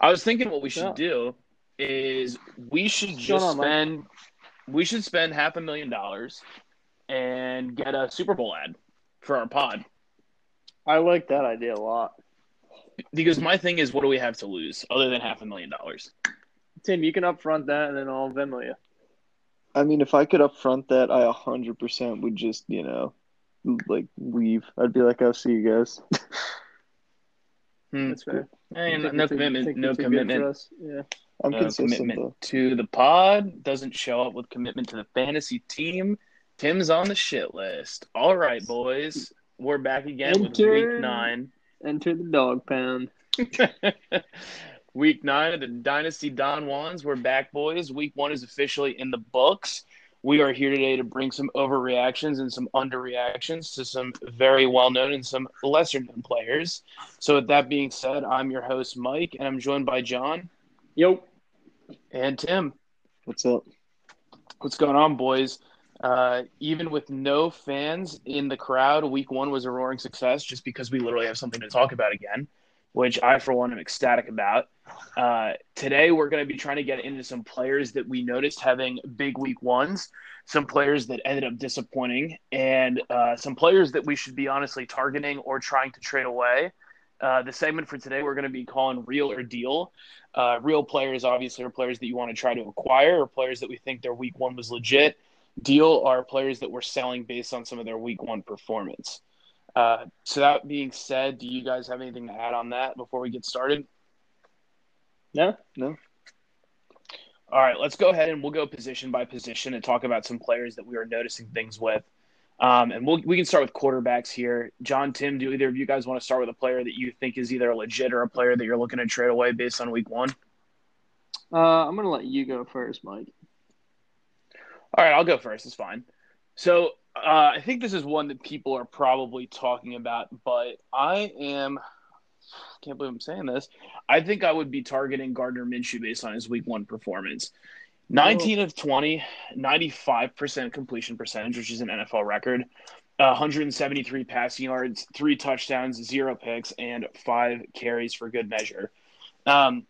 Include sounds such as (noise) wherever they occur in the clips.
I was thinking what we should Yeah. do is we should just going on, Mike? spend we should spend half a million dollars and get a Super Bowl ad for our pod. I like that idea a lot. Because my thing is what do we have to lose other than half a million dollars? Tim, you can upfront that, and then I'll Venmo you. I mean, if I could upfront that, I 100% would just, you know, like leave. I'd be like, I'll see you guys. (laughs) Hmm. That's fair. Hey, no, no commitment, no you're too good for commitment. us. Yeah. I'm No consistent, commitment though. to the pod. Doesn't show up with commitment to the fantasy team. Tim's on the shit list. All right, boys. We're back again with week nine. Enter the dog pound. (laughs) Week nine of the Dynasty Don Juans. We're back, boys. Week one is officially in the books. We are here today to bring some overreactions and some underreactions to some very well known and some lesser known players. So, with that being said, I'm your host, Mike, and I'm joined by John Yo. and Tim. What's up? What's going on, boys? Uh, even with no fans in the crowd, week one was a roaring success just because we literally have something to talk about again, which I, for one, am ecstatic about. Uh, today, we're going to be trying to get into some players that we noticed having big week ones, some players that ended up disappointing, and uh, some players that we should be honestly targeting or trying to trade away. Uh, the segment for today, we're going to be calling Real or Deal. Uh, real players, obviously, are players that you want to try to acquire or players that we think their week one was legit. Deal are players that we're selling based on some of their week one performance. Uh, so, that being said, do you guys have anything to add on that before we get started? No? No. All right, let's go ahead and we'll go position by position and talk about some players that we are noticing things with. Um, and we'll, we can start with quarterbacks here. John, Tim, do either of you guys want to start with a player that you think is either legit or a player that you're looking to trade away based on week one? Uh, I'm going to let you go first, Mike. All right, I'll go first. It's fine. So uh, I think this is one that people are probably talking about, but I am. Can't believe I'm saying this. I think I would be targeting Gardner Minshew based on his week one performance. 19 of 20, 95% completion percentage, which is an NFL record. Uh, 173 passing yards, three touchdowns, zero picks, and five carries for good measure. Um,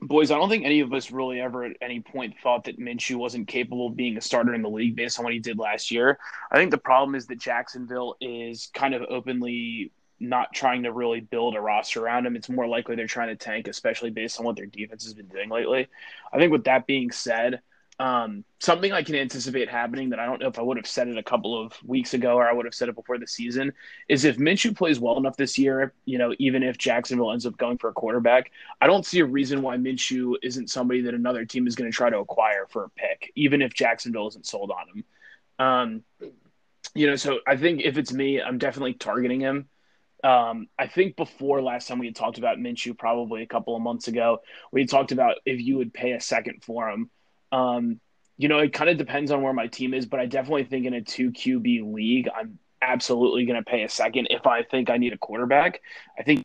boys, I don't think any of us really ever at any point thought that Minshew wasn't capable of being a starter in the league based on what he did last year. I think the problem is that Jacksonville is kind of openly not trying to really build a roster around him. It's more likely they're trying to tank, especially based on what their defense has been doing lately. I think with that being said, um, something I can anticipate happening that I don't know if I would have said it a couple of weeks ago or I would have said it before the season is if Minshew plays well enough this year, you know, even if Jacksonville ends up going for a quarterback, I don't see a reason why Minshew isn't somebody that another team is going to try to acquire for a pick, even if Jacksonville isn't sold on him. Um, you know, so I think if it's me, I'm definitely targeting him. Um, I think before last time we had talked about Minshew, probably a couple of months ago, we talked about if you would pay a second for him. Um, you know, it kind of depends on where my team is, but I definitely think in a two QB league, I'm absolutely going to pay a second if I think I need a quarterback. I think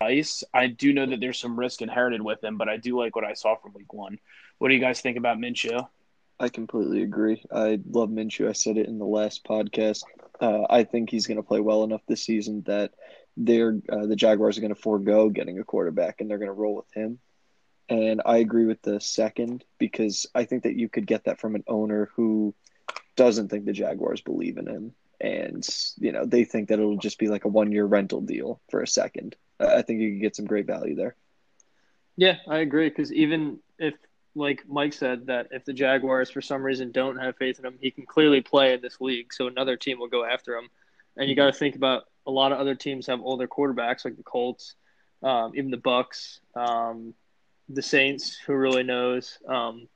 nice. I do know that there's some risk inherited with him, but I do like what I saw from week one. What do you guys think about Minshew? I completely agree. I love Minshew. I said it in the last podcast. Uh, I think he's going to play well enough this season that they're uh, the Jaguars are going to forego getting a quarterback and they're going to roll with him. And I agree with the second because I think that you could get that from an owner who doesn't think the Jaguars believe in him, and you know they think that it'll just be like a one-year rental deal for a second. I I think you could get some great value there. Yeah, I agree. Because even if, like Mike said, that if the Jaguars for some reason don't have faith in him, he can clearly play in this league. So another team will go after him. And you got to think about a lot of other teams have older quarterbacks, like the Colts, um, even the Bucs, um, the Saints. Who really knows? Um,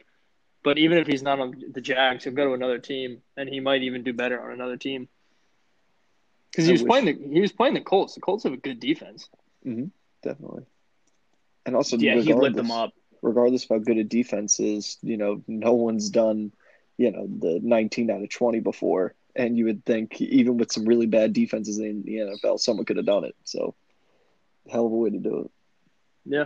but even if he's not on the Jags, he'll go to another team, and he might even do better on another team. Because he I was wish- playing the he was playing the Colts. The Colts have a good defense. Definitely. And also, Yeah, he lit them up. regardless of how good a defense is, you know, no one's done, you know, the 19 out of 20 before. And you would think, even with some really bad defenses in the NFL, someone could have done it. So, hell of a way to do it. Yeah.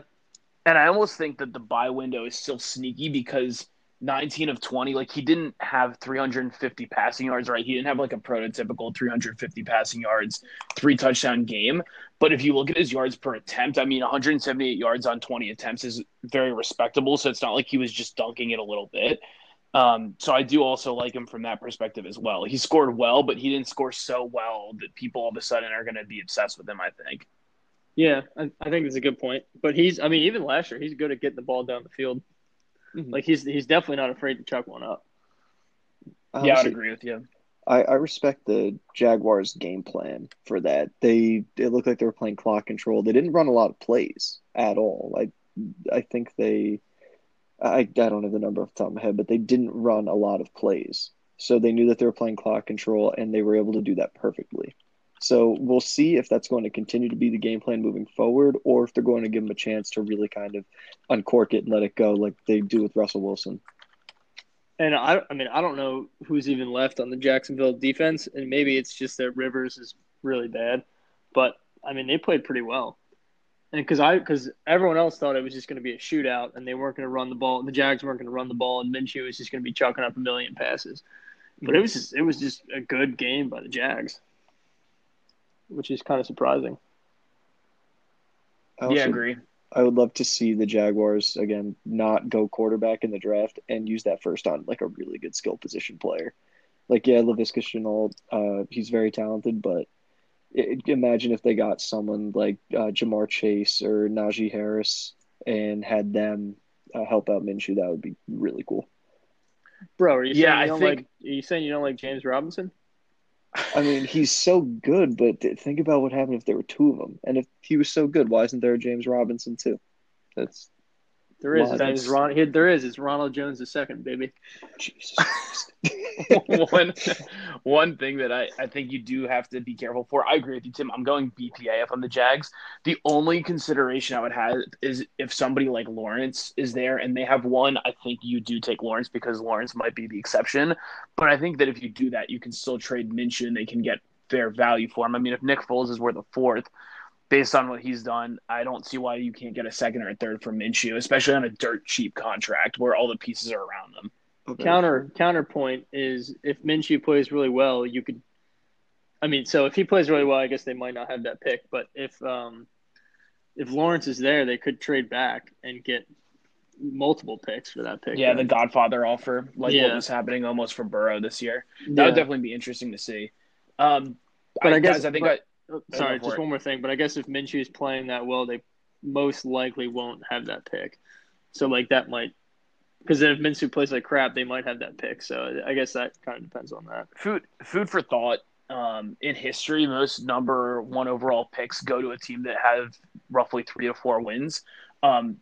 And I almost think that the buy window is still sneaky because 19 of 20. Like he didn't have 350 passing yards, right? He didn't have like a prototypical 350 passing yards, three touchdown game. But if you look at his yards per attempt, I mean, 178 yards on 20 attempts is very respectable. So it's not like he was just dunking it a little bit. Um, so I do also like him from that perspective as well. He scored well, but he didn't score so well that people all of a sudden are going to be obsessed with him. I think. Yeah, I, I think that's a good point. But he's, I mean, even last year, he's good at getting the ball down the field. Mm-hmm. Like he's he's definitely not afraid to chuck one up. Honestly, yeah, I'd agree with you. I, I respect the Jaguars' game plan for that. They it looked like they were playing clock control. They didn't run a lot of plays at all. I I think they I, I don't have the number off the top of my head, but they didn't run a lot of plays. So they knew that they were playing clock control and they were able to do that perfectly. So we'll see if that's going to continue to be the game plan moving forward, or if they're going to give him a chance to really kind of uncork it and let it go, like they do with Russell Wilson. And I, I mean, I don't know who's even left on the Jacksonville defense, and maybe it's just that Rivers is really bad, but I mean, they played pretty well. And because I, because everyone else thought it was just going to be a shootout, and they weren't going to run the ball, the Jags weren't going to run the ball, and Minshew was just going to be chucking up a million passes. But it was just, it was just a good game by the Jags which is kind of surprising. I also, yeah, agree. I would love to see the Jaguars again not go quarterback in the draft and use that first on like a really good skill position player. Like yeah, Laviska Shenault, uh, he's very talented, but it, imagine if they got someone like uh, Ja'Marr Chase or Najee Harris and had them uh, help out Minshew. That would be really cool. Bro, are you yeah, saying you don't think... like? Are you saying you don't like James Robinson? I mean, he's so good, but think about what happened if there were two of them. And if he was so good, why isn't there a James Robinson too? That's there is. That is Ron, there is. It's Ronald Jones the second, baby. Jesus. (laughs) (laughs) one, one thing that I, I think you do have to be careful for. I agree with you, Tim. I'm going BPA if I'm the Jags. The only consideration I would have is if somebody like Lawrence is there and they have one. I think you do take Lawrence because Lawrence might be the exception. But I think that if you do that, you can still trade Minshew and they can get fair value for him. I mean, if Nick Foles is worth a fourth based on what he's done, I don't see why you can't get a second or a third from Minshew, especially on a dirt cheap contract where all the pieces are around them. Okay. Counter counterpoint is if Minshew plays really well, you could. I mean, so if he plays really well, I guess they might not have that pick. But if um, if Lawrence is there, they could trade back and get multiple picks for that pick. Yeah, right? the Godfather offer, like yeah. what was happening almost for Burrow this year. That yeah. would definitely be interesting to see. Um, but I, I guess guys, I think but, I, sorry, just it. one more thing. But I guess if Minshew is playing that well, they most likely won't have that pick. So like that might because if Minshew plays like crap, they might have that pick. So I guess that kind of depends on that. Food food for thought. Um, in history, most number one overall picks go to a team that have roughly three to four wins. Um,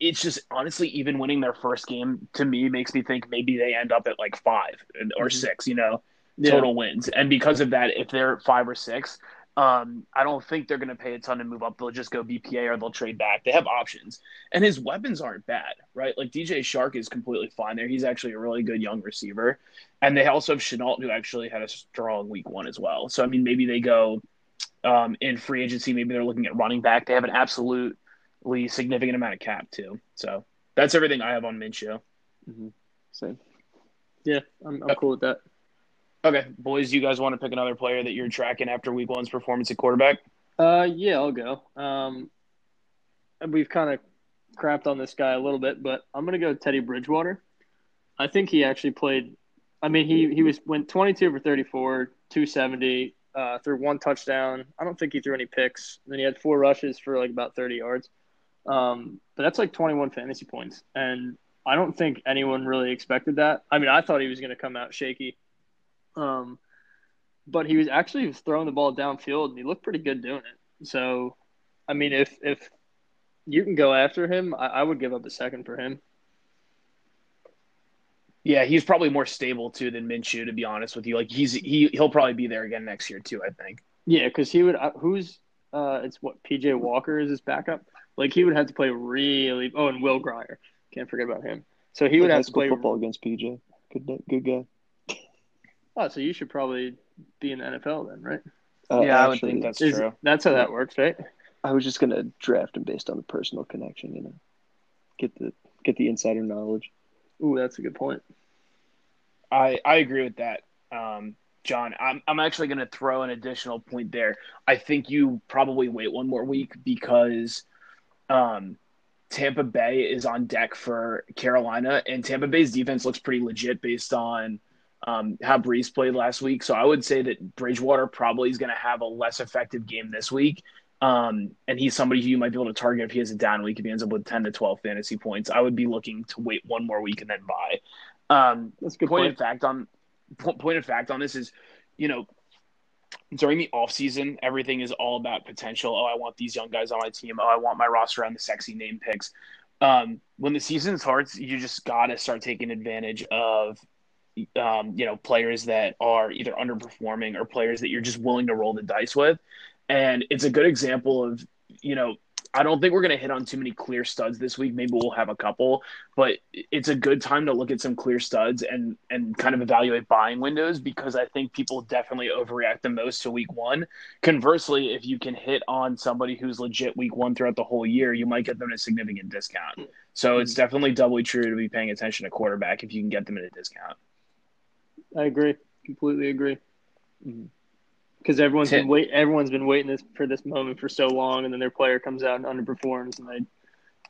it's just honestly, even winning their first game to me makes me think maybe they end up at like five or mm-hmm. six, you know, total yeah. wins. And because of that, if they're five or six, um, I don't think they're going to pay a ton to move up. They'll just go BPA or they'll trade back. They have options, and his weapons aren't bad, right? Like DJ Chark is completely fine there. He's actually a really good young receiver, and they also have Shenault, who actually had a strong week one as well. So I mean, maybe they go um, in free agency. Maybe they're looking at running back. They have an absolutely significant amount of cap too. So that's everything I have on Minshew. Mm-hmm. Same. Yeah, I'm, I'm cool with that. Okay, boys, you guys want to pick another player that you're tracking after Week One's performance at quarterback? Uh, yeah, I'll go. Um, we've kind of crapped on this guy a little bit, but I'm gonna go Teddy Bridgewater. I think he actually played. I mean, he he was went 22 for 34, 270, uh, threw one touchdown. I don't think he threw any picks. And then he had four rushes for like about 30 yards. Um, but that's like 21 fantasy points, and I don't think anyone really expected that. I mean, I thought he was to come out shaky um, but he was actually throwing the ball downfield and he looked pretty good doing it. So, I mean, if if you can go after him, I, I would give up a second for him. Yeah, he's probably more stable too than Minshew, to be honest with you. Like he's he he'll probably be there again next year too. I think. Yeah, because he would. Uh, who's uh, it's what PJ Walker is his backup. Like he would have to play really. Oh, and Will Grier, can't forget about him. So he would have to play football against PJ. Good, good guy. Oh, so you should probably be in the NFL then, right? Uh, yeah, actually, I would think that's is, true. That's how that works, right? I was just gonna draft him based on the personal connection, you know, get the get the insider knowledge. Ooh, that's a good point. I I agree with that, um, John. I'm I'm actually going to throw an additional point there. I think you probably wait one more week because um, Tampa Bay is on deck for Carolina, and Tampa Bay's defense looks pretty legit based on um, how Brees played last week. So I would say that Bridgewater probably is going to have a less effective game this week. Um, and he's somebody who you might be able to target if he has a down week, if he ends up with 10 to 12 fantasy points. I would be looking to wait one more week and then buy. Um, That's a good point point. of fact on point of fact on this is, you know, during the offseason, everything is all about potential. Oh, I want these young guys on my team. Oh, I want my roster on the sexy name picks. Um, when the season starts, you just got to start taking advantage of, um, you know, players that are either underperforming or players that you're just willing to roll the dice with. And it's a good example of, you know, I don't think we're going to hit on too many clear studs this week. Maybe we'll have a couple, but it's a good time to look at some clear studs and and kind of evaluate buying windows because I think people definitely overreact the most to week one. Conversely, if you can hit on somebody who's legit week one throughout the whole year, you might get them at a significant discount. So it's definitely doubly true to be paying attention to quarterback if you can get them at a discount. I agree. Completely agree. Because everyone's Tim- been wait everyone's been waiting this for this moment for so long, and then their player comes out and underperforms, and they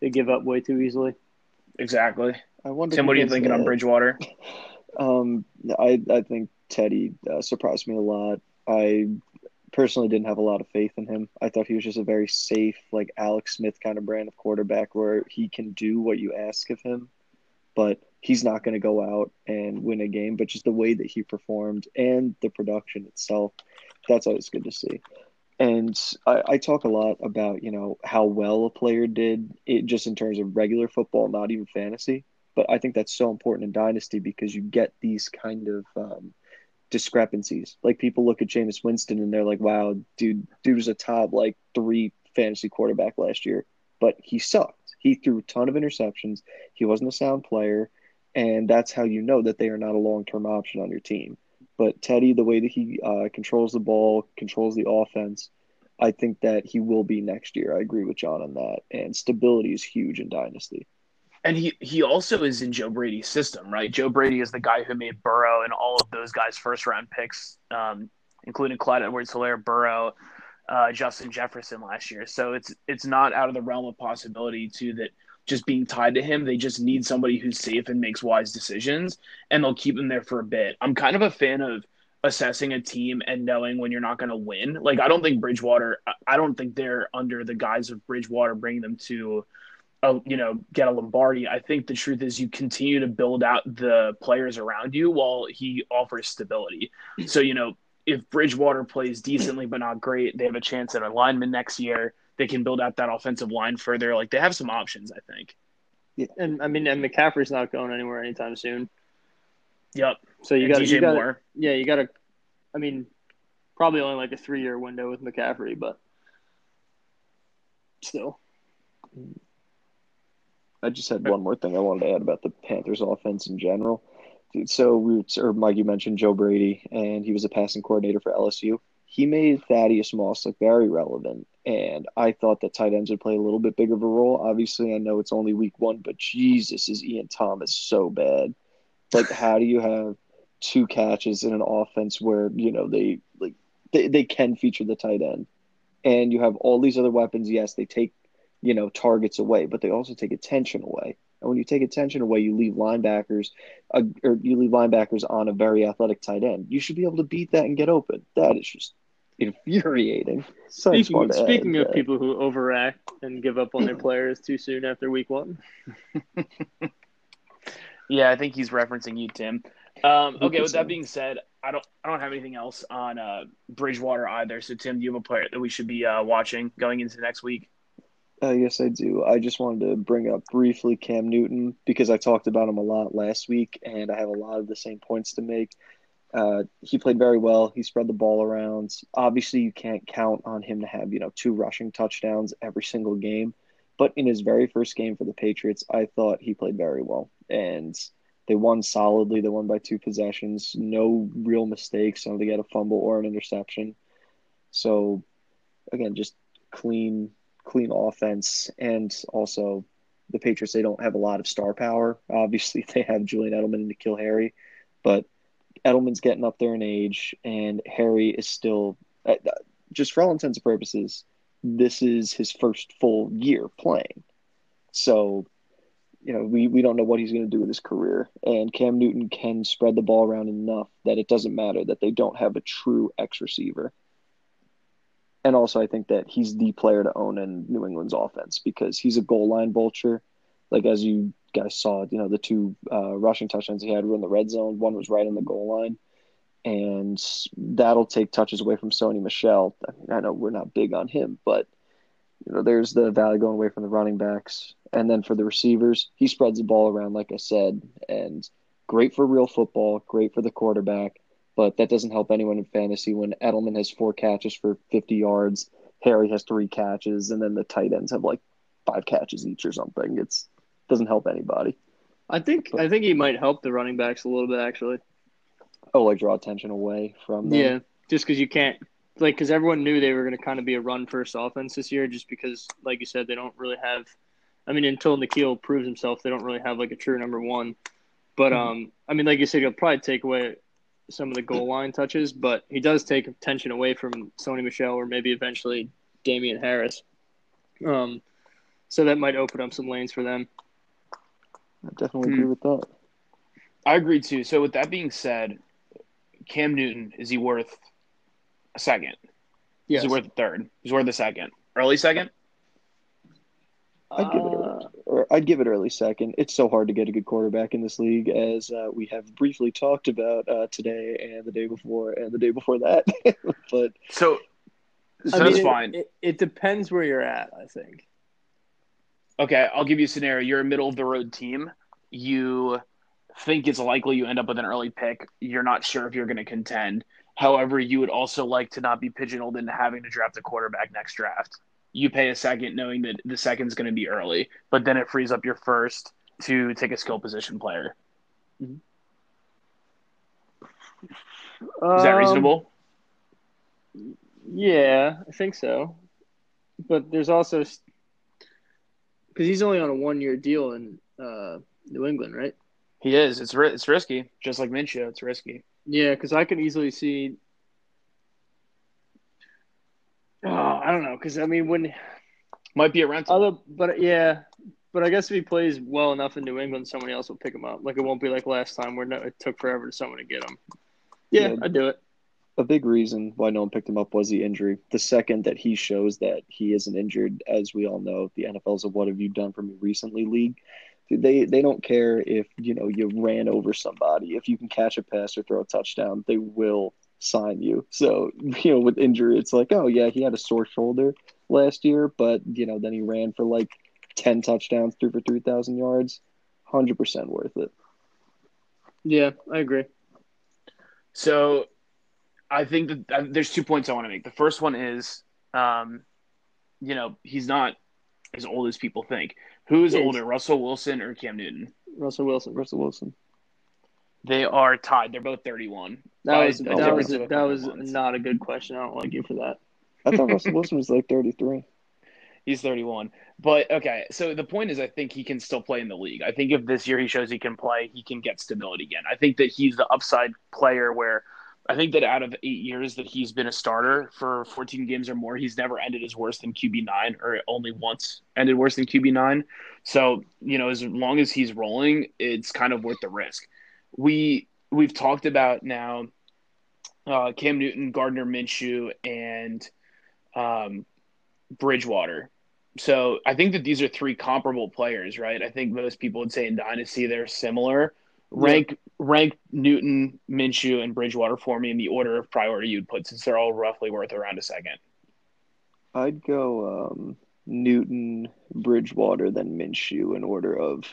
they give up way too easily. Exactly. I wonder. Tim, what are you does thinking on. Bridgewater? (laughs) Um, I I think Teddy uh, surprised me a lot. I personally didn't have a lot of faith in him. I thought he was just a very safe, like Alex Smith kind of brand of quarterback where he can do what you ask of him, but he's not going to go out and win a game. But just the way that he performed and the production itself, that's always good to see. And I, I talk a lot about you know how well a player did it just in terms of regular football, not even fantasy. But I think that's so important in dynasty because you get these kind of um, discrepancies. Like people look at Jameis Winston and they're like, "Wow, dude, dude was a top like three fantasy quarterback last year," but he sucked. He threw a ton of interceptions. He wasn't a sound player, and that's how you know that they are not a long term option on your team. But Teddy, the way that he uh, controls the ball, controls the offense, I think that he will be next year. I agree with John on that. And stability is huge in dynasty. And he he also is in Joe Brady's system, right? Joe Brady is the guy who made Burrow and all of those guys first round picks, um, including Clyde Edwards-Helaire, Burrow, uh, Justin Jefferson last year. So it's it's not out of the realm of possibility too, that just being tied to him. They just need somebody who's safe and makes wise decisions, and they'll keep him there for a bit. I'm kind of a fan of assessing a team and knowing when you're not going to win. Like I don't think Bridgewater. I- don't think they're under the guise of Bridgewater bringing them to a, you know, get a Lombardi. I think the truth is you continue to build out the players around you while he offers stability. So, you know, if Bridgewater plays decently but not great, they have a chance at a lineman next year. They can build out that offensive line further. Like they have some options, I think. And I mean, and McCaffrey's not going anywhere anytime soon. Yep. So you got DJ you got Moore. yeah, you got to. I mean, probably only like a three year window with McCaffrey, but still. I just had one more thing I wanted to add about the Panthers offense in general. So we or Mike, you mentioned Joe Brady, and he was a passing coordinator for LSU. He made Thaddeus Moss look very relevant, and I thought that tight ends would play a little bit bigger of a role. Obviously, I know it's only week one, but Jesus, is Ian Thomas so bad? Like, (laughs) how do you have two catches in an offense where you know they like they, they can feature the tight end, and you have all these other weapons? Yes, they take you know targets away, but they also take attention away. And when you take attention away, you leave linebackers, uh, or you leave linebackers on a very athletic tight end. You should be able to beat that and get open. That is just infuriating. So much Speaking, speaking of people who overact and give up on their players too soon after week one, (laughs) Yeah, I think he's referencing you, Tim. Um, okay, with that being said, I don't I don't have anything else on uh, Bridgewater either. So Tim, do you have a player that we should be uh, watching going into next week? Uh, yes, I do. I just wanted to bring up briefly Cam Newton because I talked about him a lot last week, and I have a lot of the same points to make. Uh, he played very well. He spread the ball around. Obviously, you can't count on him to have you know two rushing touchdowns every single game, but in his very first game for the Patriots, I thought he played very well, and they won solidly. They won by two possessions, no real mistakes. So they get a fumble or an interception. So again, just clean clean offense and also the Patriots they don't have a lot of star power. Obviously, (laughs) they have Julian Edelman and N'Keal Harry, but Edelman's getting up there in age, and Harry is still, uh, just for all intents and purposes, this is his first full year playing. So, you know, we, we don't know what he's going to do with his career. And Cam Newton can spread the ball around enough that it doesn't matter that they don't have a true X receiver. And also, I think that he's the player to own in New England's offense because he's a goal line vulture. Like, as you guys saw, you know, the two uh, rushing touchdowns he had were in the red zone. One was right on the goal line. And that'll take touches away from Sony Michel. I, mean, I know we're not big on him, but you know, there's the value going away from the running backs. And then for the receivers, he spreads the ball around, like I said, and great for real football, great for the quarterback. But that doesn't help anyone in fantasy when Edelman has four catches for 50 yards, Harry has three catches, and then the tight ends have like five catches each or something. It's doesn't help anybody. I think but, I think he might help the running backs a little bit actually. Oh, like draw attention away from them. Yeah, just because you can't like because everyone knew they were going to kind of be a run first offense this year, just because, like you said, they don't really have. I mean, until N'Keal proves himself, they don't really have like a true number one. But mm-hmm. um, I mean, like you said, he'll probably take away some of the goal line touches, but he does take attention away from Sony Michel or maybe eventually Damien Harris. Um, so that might open up some lanes for them. I definitely hmm. agree with that. I agree too. So with that being said, Cam Newton is he worth a second? Yes. Is he worth a third? He's worth a second. Early second? I'd give it early, or I'd give it early second. It's so hard to get a good quarterback in this league, as uh, we have briefly talked about uh, today and the day before and the day before that. (laughs) but so, so I that's mean, fine. It, it, depends where you're at. I think. Okay, I'll give you a scenario. You're a middle of the road team. You think it's likely you end up with an early pick. You're not sure if you're going to contend. However, you would also like to not be pigeonholed into having to draft a quarterback next draft. You pay a second knowing that the second's going to be early, but then it frees up your first to take a skill position player. Mm-hmm. Is that um, reasonable? Yeah, I think so. But there's also because he's only on a one year deal in uh, New England, right? He is. It's it's risky, just like Minshew. It's risky. Yeah, because I could easily see. Oh, I don't know, because I mean, when might be a rental. Other, but yeah, but I guess if he plays well enough in New England, somebody else will pick him up. Like it won't be like last time where it took forever to someone to get him. Yeah, yeah I'd do it. A big reason why no one picked him up was the injury. The second that he shows that he isn't injured, as we all know, the NFL's a "What have you done for me recently?" league they they don't care if you know you ran over somebody. If you can catch a pass or throw a touchdown, they will sign you. So (laughs) you know, with injury, it's like, oh yeah, he had a sore shoulder last year, but you know, then he ran for like ten touchdowns, threw for three thousand yards. Hundred percent worth it. Yeah, I agree. So, I think that uh, there's two points I want to make. The first one is, um, you know, he's not as old as people think. Who's older, Russell Wilson or Cam Newton? Russell Wilson. Russell Wilson. They are tied. They're both 31. That was that was a, that was not a good question. I don't like you for that. I thought Russell Wilson was like 33. (laughs) He's 31. But okay, so the point is, I think he can still play in the league. I think if this year he shows he can play, he can get stability again. I think that he's the upside player where I think that out of eight years that he's been a starter for 14 games or more, he's never ended as worse than QB nine, or only once ended worse than QB nine. So you know, as long as he's rolling, it's kind of worth the risk. We we've talked about now uh, Cam Newton, Gardner Minshew, and um, Bridgewater. So I think that these are three comparable players, right? I think most people would say in Dynasty they're similar rank yeah. rank Newton, Minshew, and Bridgewater for me in the order of priority you'd put, since they're all roughly worth around a second. I'd go um, Newton, Bridgewater, then Minshew in order of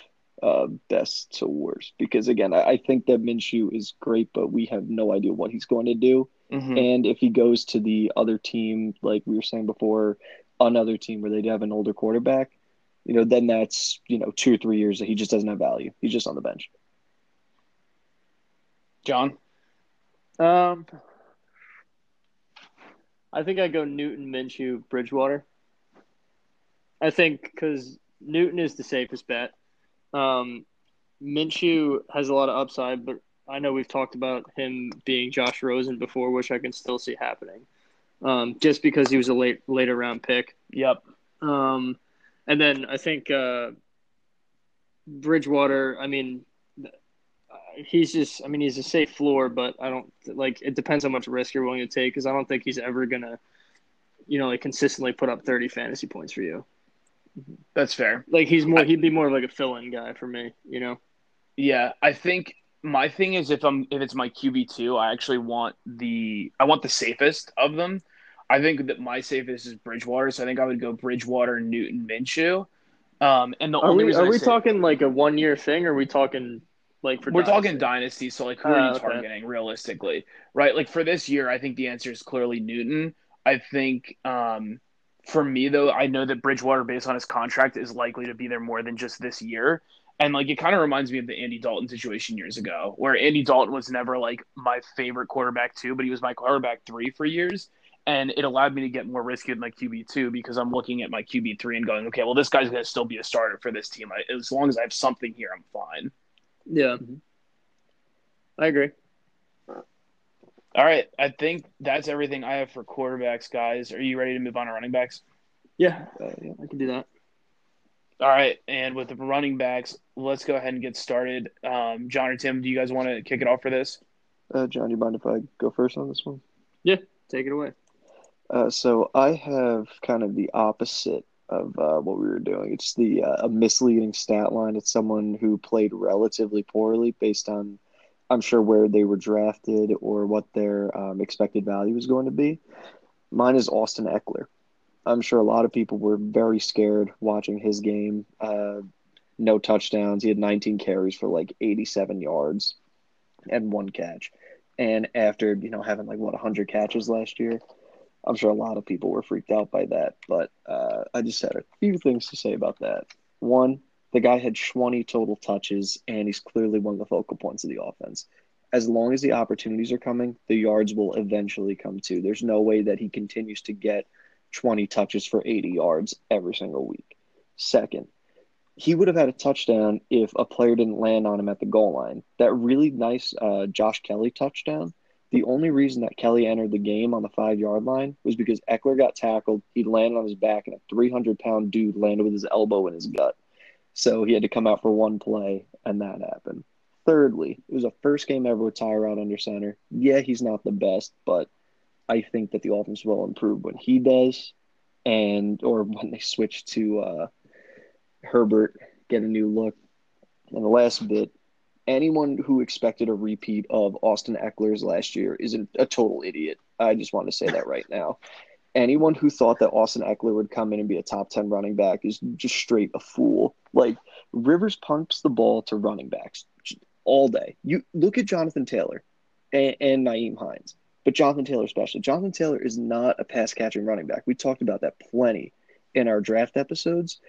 uh, best to worst. Because again, I, I, think that Minshew is great, but we have no idea what he's going to do. Mm-hmm. And if he goes to the other team, like we were saying before, another team where they have an older quarterback, you know, then that's you know two or three years that he just doesn't have value. He's just on the bench. John? Um, I think I go Newton, Minshew, Bridgewater. I think because Newton is the safest bet. Um, Minshew has a lot of upside, but I know we've talked about him being Josh Rosen before, which I can still see happening. Um, just because he was a late later round pick. Yep. Um, and then I think uh, Bridgewater. I mean, he's just. I mean, he's a safe floor, but I don't like. It depends how much risk you're willing to take because I don't think he's ever gonna, you know, like consistently put up 30 fantasy points for you. That's fair. Like he's more. He'd be more of like a fill-in guy for me. You know. Yeah, I think my thing is if I'm if it's my QB two, I actually want the I want the safest of them. I think that my safest is Bridgewater, so I think I would go Bridgewater, Newton, Minshew. Um, and the Are only we reason are I we say- talking like a one year thing? Or are we talking like for we're dynasty? talking dynasty, so like who are you okay. targeting realistically, right? Like for this year, I think the answer is clearly Newton. I think um, for me though, I know that Bridgewater, based on his contract, is likely to be there more than just this year. And like it kind of reminds me of the Andy Dalton situation years ago, where Andy Dalton was never like my favorite quarterback two, but he was my quarterback three for years. And it allowed me to get more risky with my QB two because I'm looking at my QB three and going, okay, well, this guy's going to still be a starter for this team. I, as long as I have something here, I'm fine. Yeah, I agree. All right, I think that's everything I have for quarterbacks, guys. Are you ready to move on to running backs? Yeah, Uh, yeah. I can do that. All right, and with the running backs, let's go ahead and get started. Um, John or Tim, do you guys want to kick it off for this? Uh, John, you mind if I go first on this one? Yeah, take it away. Uh, so I have kind of the opposite of uh, what we were doing. It's the uh, a misleading stat line. It's someone who played relatively poorly based on, I'm sure, where they were drafted or what their um, expected value was going to be. Mine is Austin Ekeler. I'm sure a lot of people were very scared watching his game. Uh, no touchdowns. He had 19 carries for like 87 yards and one catch. And after, you know, having like what 100 catches last year, I'm sure a lot of people were freaked out by that. But uh, I just had a few things to say about that. One, the guy had 20 total touches, and he's clearly one of the focal points of the offense. As long as the opportunities are coming, the yards will eventually come too. There's no way that he continues to get 20 touches for 80 yards every single week. Second, he would have had a touchdown if a player didn't land on him at the goal line. That really nice uh, Josh Kelley touchdown. The only reason that Kelley entered the game on the five yard line was because Ekeler got tackled. He landed on his back, and a 300 pound dude landed with his elbow in his gut. So he had to come out for one play, and that happened. Thirdly, it was a first game ever with Tyrod under center. Yeah, he's not the best, but I think that the offense will improve when he does, and or when they switch to uh, Herbert, get a new look. And the last bit, anyone who expected a repeat of Austin Ekeler's last year is a, total idiot. I just want to say that right now. Anyone who thought that Austin Ekeler would come in and be a top 10 running back is just straight a fool. Like, Rivers pumps the ball to running backs all day. You look at Jonathan Taylor and, and Nyheim Hines, but Jonathan Taylor especially. Jonathan Taylor is not a pass catching running back. We talked about that plenty in our draft episodes.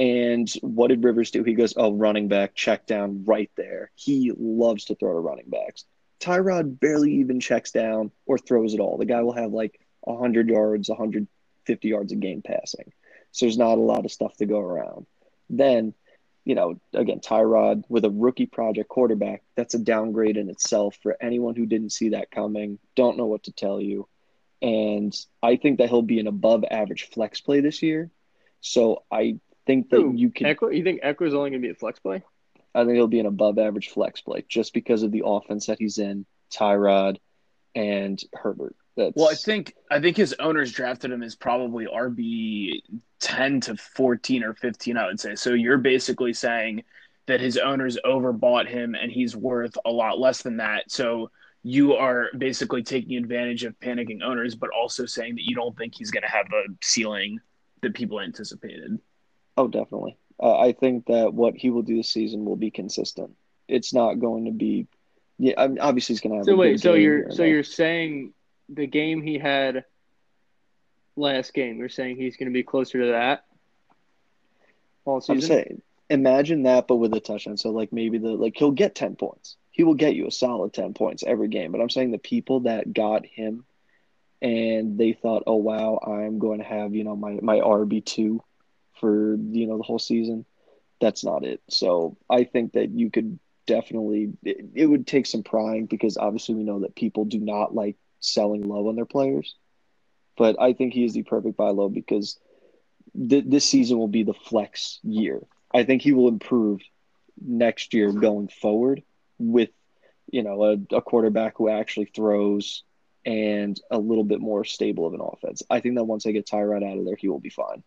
And what did Rivers do? He goes, Oh, running back, check down right there. He loves to throw to running backs. Tyrod barely even checks down or throws at all. The guy will have like 100 yards, 150 yards a game passing. So there's not a lot of stuff to go around. Then, you know, again, Tyrod with a rookie project quarterback, that's a downgrade in itself for anyone who didn't see that coming, don't know what to tell you. And I think that he'll be an above average flex play this year. So I think that Who? you can Ekeler, you think Ekeler's only going to be a flex play? I think he'll be an above average flex play just because of the offense that he's in, Tyrod and Herbert. That's Well, I think I think his owners drafted him as probably RB ten to fourteen or fifteen. I would say. So you're basically saying that his owners overbought him and he's worth a lot less than that. So you are basically taking advantage of panicking owners, but also saying that you don't think he's going to have a ceiling that people anticipated. Oh, definitely. Uh, I think that what he will do this season will be consistent. It's not going to be. Yeah, I mean, obviously he's going to have. So a wait, so you're so you're saying the game he had last game, you're saying he's going to be closer to that all season? I'm saying, imagine that, but with a touchdown. So like maybe the like he'll get ten points. He will get you a solid ten points every game. But I'm saying the people that got him, and they thought, oh wow, I'm going to have you know my my RB two for you know the whole season, that's not it. So I think that you could definitely it, it would take some prying because obviously we know that people do not like selling low on their players. But I think he is the perfect buy low because th- this season will be the flex year. I think he will improve next year going forward with you know a, a quarterback who actually throws and a little bit more stable of an offense. I think that once they get Tyrod out of there, he will be fine.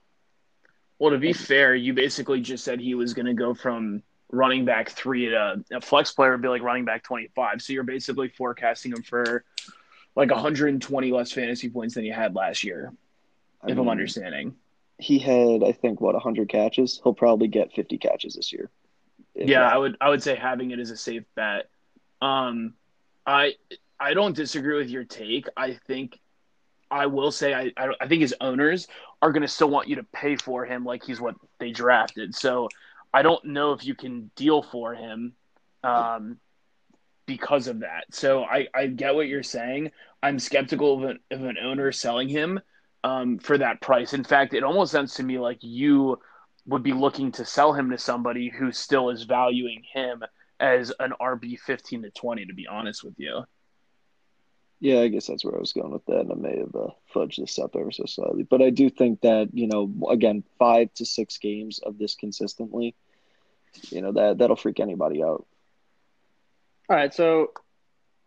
Well, to be fair, you basically just said he was going to go from running back three to a flex player would be like running back 25. So you're basically forecasting him for like 120 less fantasy points than you had last year, I if mean, I'm understanding. He had, I think, what 100 catches. He'll probably get 50 catches this year. Yeah. I would. I would say having it is a safe bet. Um, I I don't disagree with your take. I think I will say I I, I think his owners are going to still want you to pay for him like he's what they drafted. So I don't know if you can deal for him um, because of that. So I, I get what you're saying. I'm skeptical of an, of an owner selling him um, for that price. In fact, it almost sounds to me like you would be looking to sell him to somebody who still is valuing him as an RB 15 to 20, to be honest with you. Yeah, I guess that's where I was going with that, and I may have uh, fudged this up ever so slightly. But I do think that you know, again, five to six games of this consistently, you know, that that'll freak anybody out. All right, so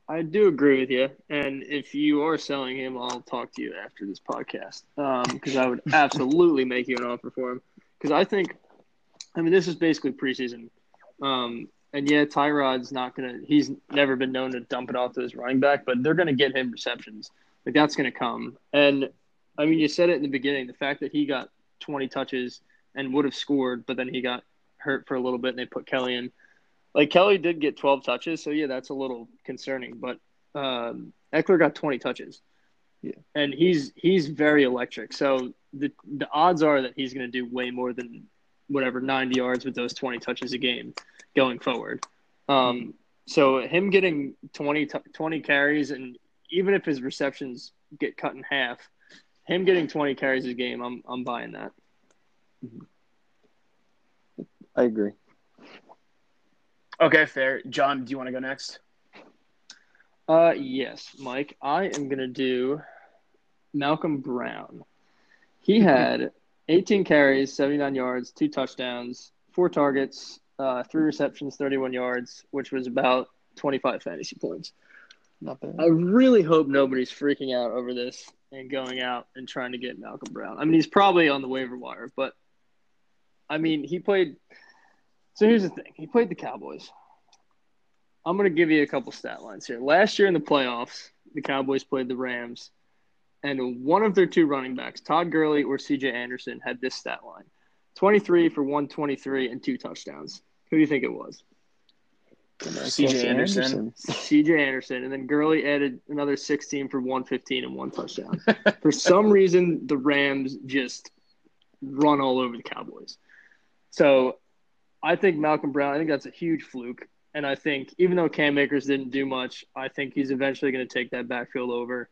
I do agree with you, and if you are selling him, I'll talk to you after this podcast because um, I would (laughs) absolutely make you an offer for him because I think, I mean, this is basically preseason. Um, and yeah, Tyrod's not gonna. He's never been known to dump it off to his running back, but they're gonna get him receptions. Like that's gonna come. And I mean, you said it in the beginning. The fact that he got 20 touches and would have scored, but then he got hurt for a little bit, and they put Kelley in. Like Kelley did get 12 touches, so yeah, that's a little concerning. But um, Ekeler got 20 touches. Yeah. And he's he's very electric. So the the odds are that he's going to do way more than whatever 90 yards with those 20 touches a game going forward. Um, so him getting 20, 20 carries, and even if his receptions get cut in half, him getting 20 carries a game, I'm, I'm buying that. I agree. Okay, fair. John, do you want to go next? Uh, yes, Mike. I am going to do Malcolm Brown. He (laughs) had 18 carries, 79 yards, two touchdowns, four targets, uh, three receptions, 31 yards, which was about 25 fantasy points. Not bad. I really hope nobody's freaking out over this and going out and trying to get Malcolm Brown. I mean, he's probably on the waiver wire, but I mean, he played. So here's the thing he played the Cowboys. I'm going to give you a couple stat lines here. Last year in the playoffs, the Cowboys played the Rams, and one of their two running backs, Todd Gurley or CJ Anderson, had this stat line 23 for 123 and two touchdowns. Who do you think it was? CJ Anderson. CJ Anderson. And then Gurley added another 16 for 115 and one touchdown. (laughs) for some reason, the Rams just run all over the Cowboys. So I think Malcolm Brown, I think that's a huge fluke. And I think even though Cam Akers didn't do much, I think he's eventually going to take that backfield over.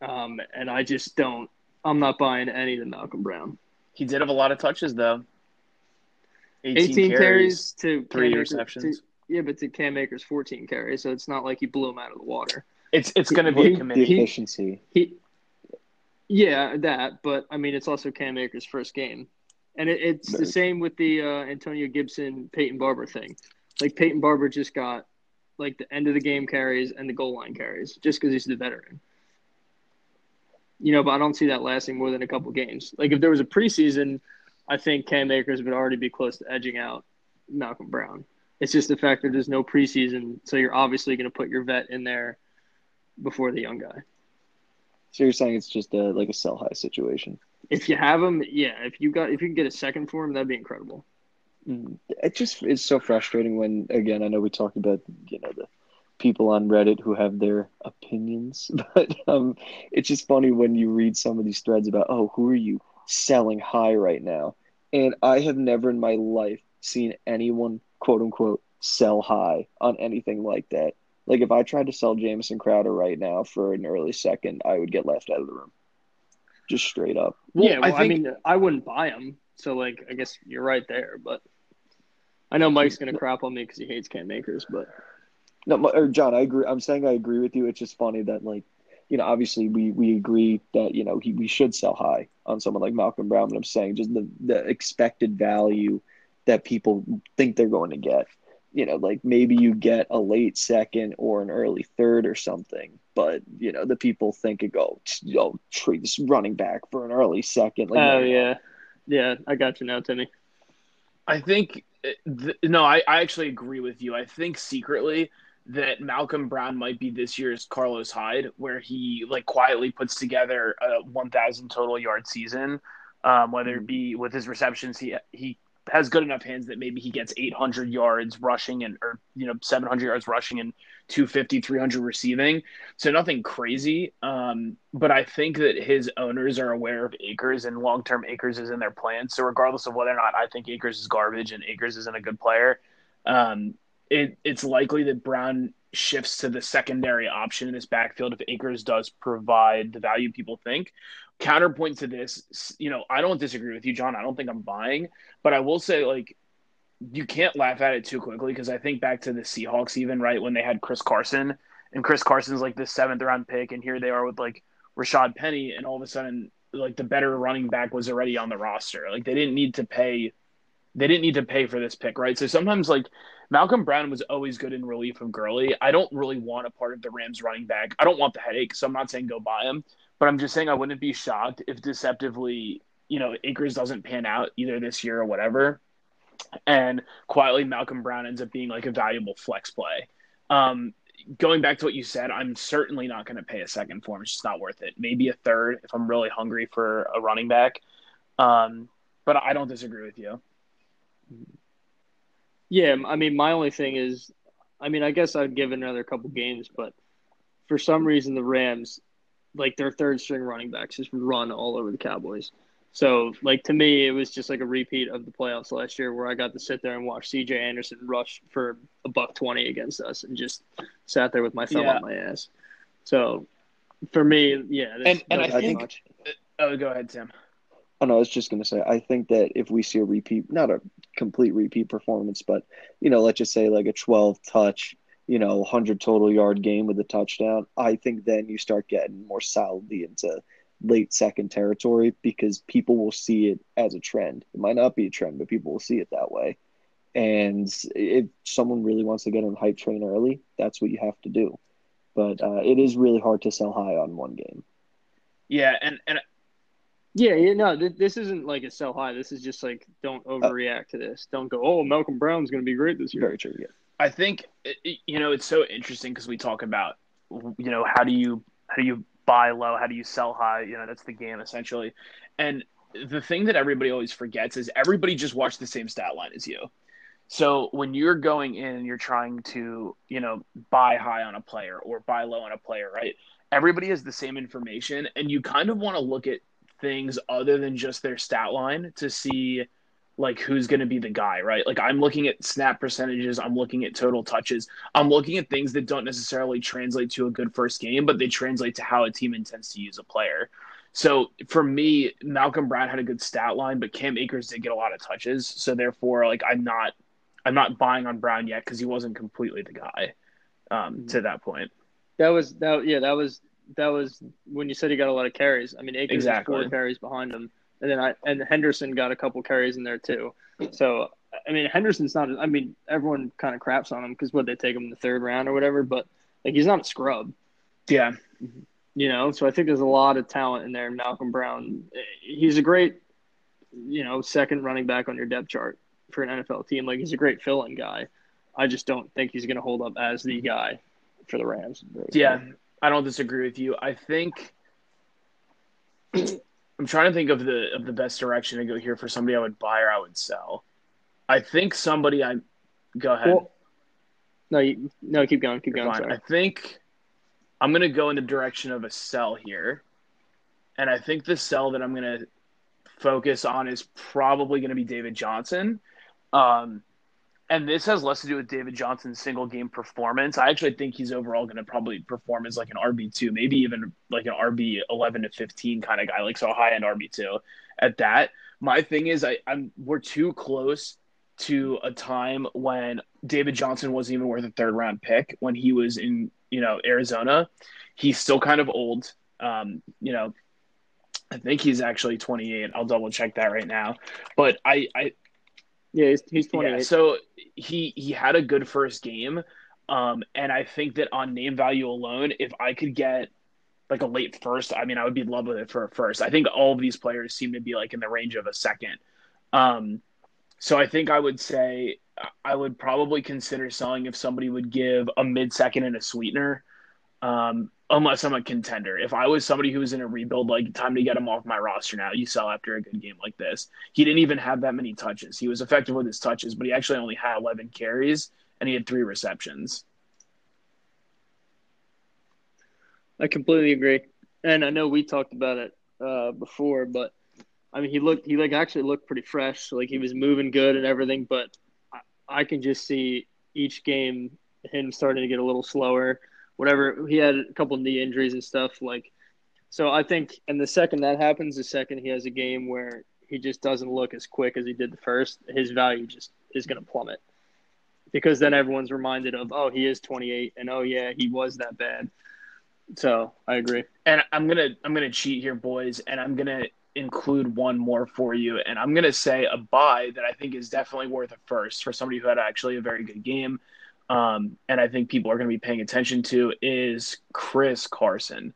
Um, and I just don't, I'm not buying any of the Malcolm Brown. He did have a lot of touches though. 18, 18 carries, carries, to three Cam receptions. To, yeah, but to Cam Akers 14 carries, so it's not like he blew him out of the water. It's it's going to be a committee. The efficiency. He, yeah, that. But I mean, it's also Cam Akers' first game, and it, it's the same with the uh, Antonio Gibson Peyton Barber thing. Like Peyton Barber just got like the end of the game carries and the goal line carries just because he's the veteran you know, but I don't see that lasting more than a couple games. Like if there was a preseason, I think Cam Akers would already be close to edging out Malcolm Brown. It's just the fact that there's no preseason, so you're obviously going to put your vet in there before the young guy. So you're saying it's just a like a sell high situation. If you have him, yeah. If you got if you can get a second for him, that'd be incredible. Mm, it just it's so frustrating when again I know we talked about you know the people on Reddit who have their opinions, (laughs) but um, it's just funny when you read some of these threads about, oh, who are you selling high right now? And I have never in my life seen anyone, quote unquote, sell high on anything like that. Like if I tried to sell Jamison Crowder right now for an early second, I would get left out of the room. Just straight up. Well, yeah, well, I, think... I mean, I wouldn't buy him, So like, I guess you're right there. But I know Mike's gonna crap on me because he hates Cam Akers, but No, or John, I agree. I'm saying I agree with you. It's just funny that like, you know, obviously we we agree that you know he we should sell high on someone like Malcolm Brown. But I'm saying just the the expected value that people think they're going to get. You know, like maybe you get a late second or an early third or something, but you know the people think it go, yo, trade this running back for an early second. Like, oh no, yeah, yeah, I got you now, Timmy. I think uh, th- no, I, I actually agree with you. I think secretly that Malcolm Brown might be this year's Carlos Hyde, where he like quietly puts together a 1,000 total yard season. Um, whether it be with his receptions, he he has good enough hands that maybe he gets 800 yards rushing and or you know 700 yards rushing and 250 300 receiving. So nothing crazy. Um, but i think that his owners are aware of Akers and long-term Akers is in their plans. So regardless of whether or not i think Akers is garbage and Akers isn't a good player um, it, it's likely that brown shifts to the secondary option in this backfield if Akers does provide the value people think counterpoint to this you know i don't disagree with you john i don't think i'm buying but I will say, like, you can't laugh at it too quickly because I think back to the Seahawks, even right when they had Chris Carson, and Chris Carson's like the seventh round pick, and here they are with like Rashaad Penny, and all of a sudden, like the better running back was already on the roster. Like they didn't need to pay, they didn't need to pay for this pick, right? So sometimes like Malcolm Brown was always good in relief of Gurley. I don't really want a part of the Rams running back. I don't want the headache, so I'm not saying go buy him, but I'm just saying I wouldn't be shocked if deceptively you know, Akers doesn't pan out either this year or whatever. And quietly, Malcolm Brown ends up being like a valuable flex play. Um, going back to what you said, I'm certainly not going to pay a second for him. It's just not worth it. Maybe a third if I'm really hungry for a running back. Um, but I don't disagree with you. Yeah, I mean, my only thing is, I mean, I guess I'd give another couple games, but for some reason, the Rams, like their third string running backs, just run all over the Cowboys. So, like to me, it was just like a repeat of the playoffs last year, where I got to sit there and watch C.J. Anderson rush for a buck twenty against us, and just sat there with my thumb Yeah. up my ass. So, for me, yeah, And- and I think- much. Oh, go ahead, Tim. Oh, no, I was just going to say, I think that if we see a repeat, not a complete repeat performance, but, you know, let's just say like a 12 touch, you know, 100 total yard game with a touchdown, I think then you start getting more solidly into late second territory because people will see it as a trend. It might not be a trend, but people will see it that way. And if someone really wants to get on the hype train early, that's what you have to do. But uh, it is really hard to sell high on one game. Yeah, and and Yeah, yeah, no, th- this isn't like a sell high. This is just like don't Uh, overreact to this. Don't go, oh, Malcolm Brown's going to be great this year. Very true. Yeah. I think you know it's so interesting because we talk about you know how do you how do you buy low, how do you sell high? You know that's the game essentially, and the thing that everybody always forgets is everybody just watched the same stat line as you. So when you're going in and you're trying to you know buy high on a player or buy low on a player, right? Everybody has the same information, and you kind of want to look at things other than just their stat line to see like who's going to be the guy, right? Like I'm looking at snap percentages, I'm looking at total touches, I'm looking at things that don't necessarily translate to a good first game, but they translate to how a team intends to use a player. So for me, Malcolm Brown had a good stat line, but Cam Akers did get a lot of touches. So therefore, like I'm not, I'm not buying on Brown yet because he wasn't completely the guy um, to that point. That was that. Yeah, that was that was when you said he got a lot of carries. I mean, Akers Exactly. four carries behind him, and then I and Henderson got a couple carries in there too. So I mean, Henderson's not. I mean, everyone kind of craps on him because what they take him in the third round or whatever, but like he's not a scrub. Yeah, You know, so I think there's a lot of talent in there. Malcolm Brown, he's a great, you know, second running back on your depth chart for an NFL team. Like he's a great fill-in guy. I just don't think he's going to hold up as the guy for the Rams. yeah, I don't disagree with you. I think I'm trying to think of the of the best direction to go here for somebody I would buy or I would sell. I think somebody I go ahead. Well, no, you, no, keep going, keep You're going. I think I'm going to go in the direction of a sell here. And I think the sell that I'm going to focus on is probably going to be David Johnson. Um, and this has less to do with David Johnson's single game performance. I actually think he's overall going to probably perform as like an RB2, maybe even like an RB 11 to 15 kind of guy, like so high end RB2 at that. My thing is, I, I'm we're too close to a time when David Johnson wasn't even worth a third round pick when he was in you know Arizona. He's still kind of old. Um, you know, I think he's actually 28. I'll double check that right now. But I, I yeah, he's, he's 28. Yeah, so he he had a good first game, um, and I think that on name value alone, if I could get like a late first, I mean, I would be in love with it for a first. I think all of these players seem to be like in the range of a second. Um, so I think I would say I would probably consider selling if somebody would give a mid second and a sweetener. Um, unless I'm a contender. If I was somebody who was in a rebuild, like time to get him off my roster now. You sell after a good game like this. He didn't even have that many touches. He was effective with his touches, but he actually only had 11 carries and he had three receptions. I completely agree, and I know we talked about it uh, before, but I mean, he looked he like actually looked pretty fresh. Like he was moving good and everything, but I, I can just see each game him starting to get a little slower whatever he had a couple knee injuries and stuff like so I think and the second that happens the second he has a game where he just doesn't look as quick as he did the first his value just is going to plummet. Because then everyone's reminded of oh he is 28 and oh yeah he was that bad. So I agree. And I'm to I'm to cheat here boys and I'm to include one more for you. And I'm going to say a buy that I think is definitely worth a first for somebody who had actually a very good game um, and I think people are going to be paying attention to is Chris Carson.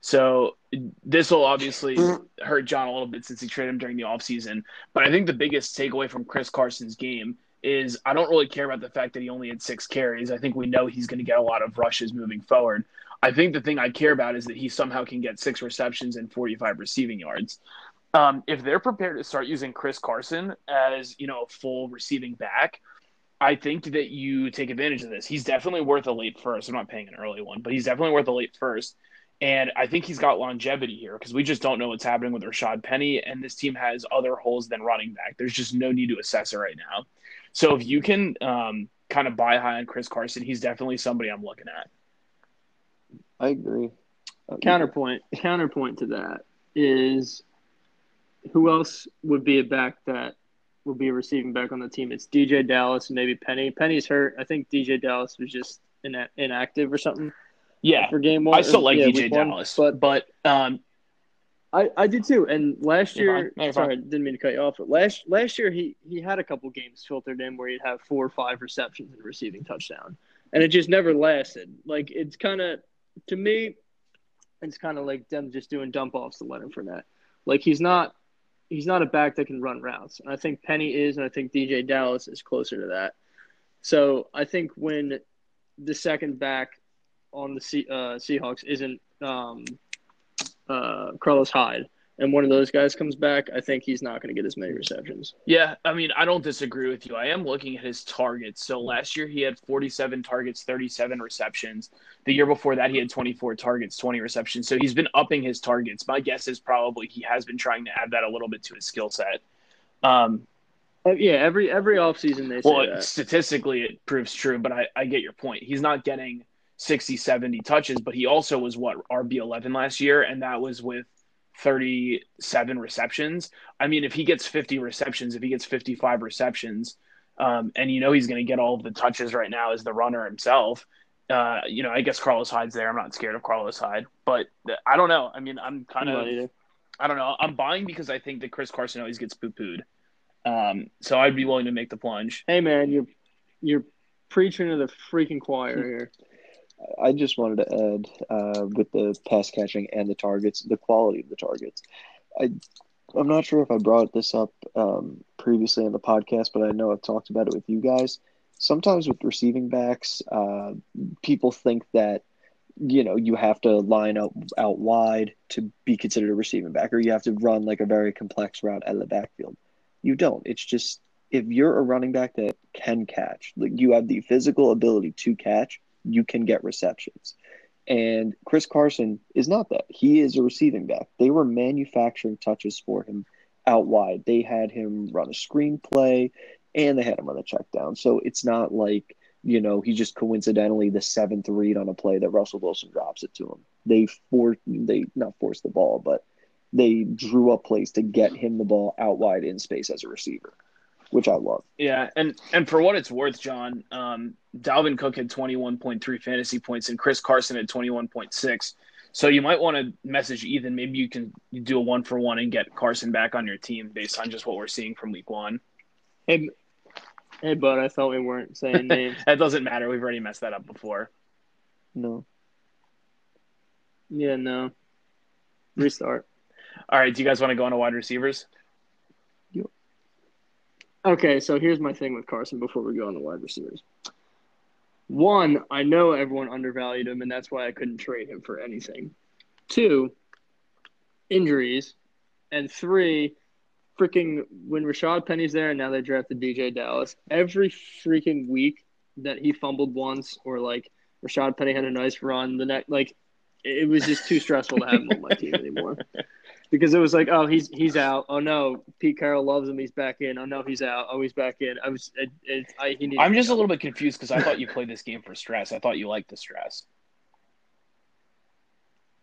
So this will obviously hurt John a little bit since he traded him during the offseason. But I think the biggest takeaway from Chris Carson's game is I don't really care about the fact that he only had six carries. I think we know he's going to get a lot of rushes moving forward. I think the thing I care about is that he somehow can get six receptions and 45 receiving yards. Um, if they're prepared to start using Chris Carson as you know a full receiving back, I think that you take advantage of this. He's definitely worth a late first. I'm not paying an early one, but he's definitely worth a late first. And I think he's got longevity here because we just don't know what's happening with Rashaad Penny. And this team has other holes than running back. There's just no need to assess it right now. So if you can um, kind of buy high on Chris Carson, he's definitely somebody I'm looking at. I agree. Counterpoint counterpoint to that is who else would be a back that will be receiving back on the team. It's DJ Dallas and maybe Penny. Penny's hurt. I think DJ Dallas was just ina- inactive or something. Yeah, for game one. I still like yeah, DJ Dallas, but but um, I I did too. And last year, no, sorry, didn't mean to cut you off. But last last year he he had a couple games filtered in where he'd have four or five receptions and receiving touchdown, and it just never lasted. Like it's kind of to me, it's kind of like them just doing dump offs to Leonard Fournette. Like he's not he's not a back that can run routes. And I think Penny is, and I think DJ Dallas is closer to that. So I think when the second back on the C, uh, Seahawks isn't um, uh, Carlos Hyde, and one of those guys comes back, I think he's not going to get as many receptions. Yeah, I mean, I don't disagree with you. I am looking at his targets. So last year he had 47 targets, 37 receptions. The year before that he had 24 targets, 20 receptions. So he's been upping his targets. My guess is probably he has been trying to add that a little bit to his skill set. Um, uh, yeah, every every offseason they say well, statistically it proves true, but I, I get your point. He's not getting 60, 70 touches, but he also was what RB11 last year, and that was with 37 receptions. I mean, if he gets 50 receptions, if he gets 55 receptions, um, and you know he's going to get all the touches right now as the runner himself. Uh, you know, I guess Carlos Hyde's there. I'm not scared of Carlos Hyde, but I don't know. I mean, I'm kind of, I don't know. I'm buying because I think that Chris Carson always gets poo pooed. Um, so I'd be willing to make the plunge. Hey man, you're you're preaching to the freaking choir (laughs) here. I just wanted to add uh, with the pass catching and the targets, the quality of the targets. I I'm not sure if I brought this up um, previously in the podcast, but I know I've talked about it with you guys. Sometimes with receiving backs, uh, people think that you know you have to line up out wide to be considered a receiving back, or you have to run like a very complex route out of the backfield. You don't. It's just if you're a running back that can catch, like you have the physical ability to catch, you can get receptions. And Chris Carson is not that. He is a receiving back. They were manufacturing touches for him out wide. They had him run a screenplay and they had him run a check down. So it's not like, you know, he just coincidentally the seventh read on a play that Russell Wilson drops it to him. They for they not force the ball, but they drew up plays to get him the ball out wide in space as a receiver, which I love. Yeah, and and for what it's worth, John, um, Dalvin Cook had 21.3 fantasy points and Chris Carson had 21.6. So you might want to message Ethan. Maybe you can do a one for one and get Carson back on your team based on just what we're seeing from week one. Hey, hey, bud, I thought we weren't saying (laughs) names. that doesn't matter. We've already messed that up before. No. yeah, no. Restart. All right. Do you guys want to go on to wide receivers? Okay, so here's my thing with Carson before we go on the wide receivers. One, I know everyone undervalued him, and that's why I couldn't trade him for anything. Two, injuries. And three, freaking when Rashaad Penny's there and now they drafted DJ Dallas, every freaking week that he fumbled once or like Rashaad Penny had a nice run, the next like it was just too stressful to have him on my team anymore. Because it was like, oh, he's he's out. Oh no, Pete Carroll loves him. He's back in. Oh no, he's out. Oh, he's back in. I was. It, it, I, he needed I'm just a little bit confused because I thought you played this game for stress. I thought you liked the stress.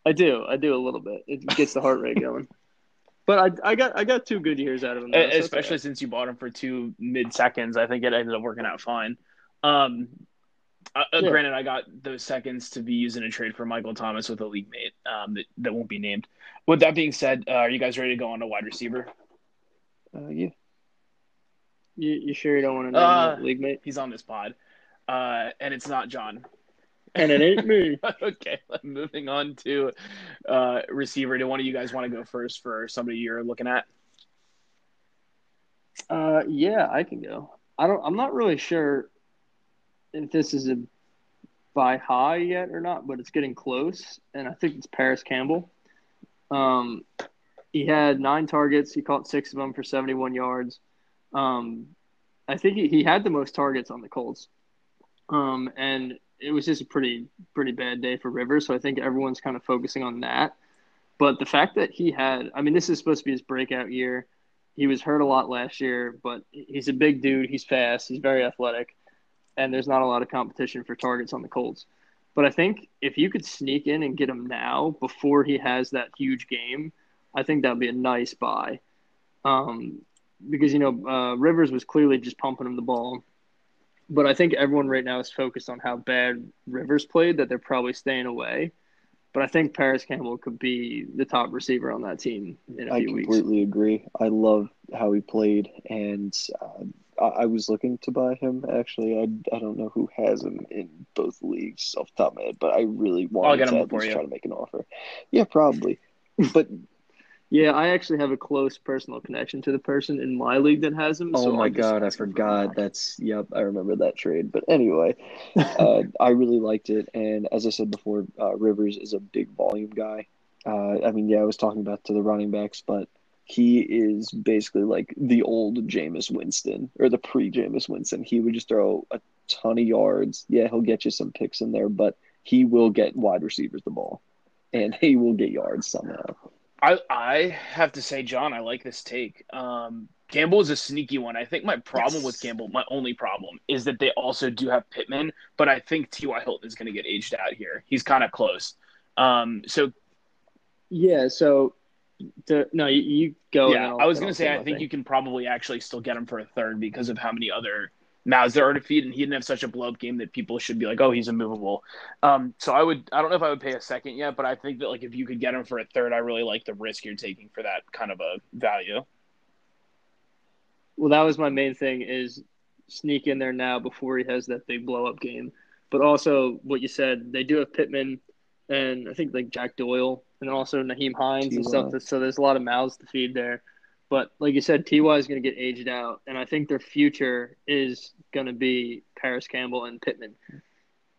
I do. I do a little bit. It gets the heart rate going. But I, I got I got two good years out of him. Though, so Especially okay. since you bought him for two mid seconds. I think it ended up working out fine. Um, uh, uh, Yeah. Granted, I got those seconds to be used in a trade for Michael Thomas with a league mate um, that, that won't be named. With that being said, uh, are you guys ready to go on to wide receiver? Uh, yeah. You, you sure you don't want to name Uh, league mate? He's on this pod, uh, and it's not John. And it ain't me. (laughs) okay, (laughs) moving on to uh, receiver. Do one of you guys want to go first for somebody you're looking at? Uh, yeah, I can go. I don't. I'm not really sure if this is a buy high yet or not, but it's getting close, and I think it's Parris Campbell. Um, he had nine targets. He caught six of them for 71 yards. Um, I think he, he had the most targets on the Colts. Um, and it was just a pretty pretty bad day for Rivers. So I think everyone's kind of focusing on that. But the fact that he had, I mean, this is supposed to be his breakout year. He was hurt a lot last year, but he's a big dude. He's fast. He's very athletic, and there's not a lot of competition for targets on the Colts. But I think if you could sneak in and get him now before he has that huge game, I think that'd be a nice buy. Um, because you know uh, Rivers was clearly just pumping him the ball, but I think everyone right now is focused on how bad Rivers played that they're probably staying away. But I think Parris Campbell could be the top receiver on that team in a I few weeks. I completely agree. I love how he played, and uh, I, I was looking to buy him. Actually, I, I don't know who has him in both leagues off the top of my head, but I really wanted get him to at least try to make an offer. Yeah, probably. (laughs) But Yeah, I actually have a close personal connection to the person in my league that has him. oh so my I'll god, I ask him for forgot. That's yep, I remember that trade. But anyway, (laughs) uh, I really liked it, and as I said before, uh, Rivers is a big volume guy. Uh, I mean, yeah, I was talking about to the running backs, but he is basically like the old Jameis Winston or the pre Jameis Winston. He would just throw a ton of yards. Yeah, he'll get you some picks in there, but he will get wide receivers the ball, and he will get yards somehow. I I have to say, John, I like this take. Um, Campbell is a sneaky one. I think my problem with Yes. Campbell, my only problem, is that they also do have Pittman, but I think T.Y. Hilton is going to get aged out here. He's kind of close. Um, so Yeah, so to, no, you, you go. yeah, I'll- was going to say, say I think thing. you can probably actually still get him for a third because of how many other mouths there are to feed, and he didn't have such a blow up game that people should be like, oh, he's immovable. Um, so I would, I don't know if I would pay a second yet, but I think that like if you could get him for a third, I really like the risk you're taking for that kind of a value. Well, that was my main thing is sneak in there now before he has that big blow up game. But also what you said, they do have Pittman and I think like Jack Doyle and also Nyheim Hines and stuff. So there's a lot of mouths to feed there. But like you said, Ty is going to get aged out, and I think their future is going to be Parris Campbell and Pittman.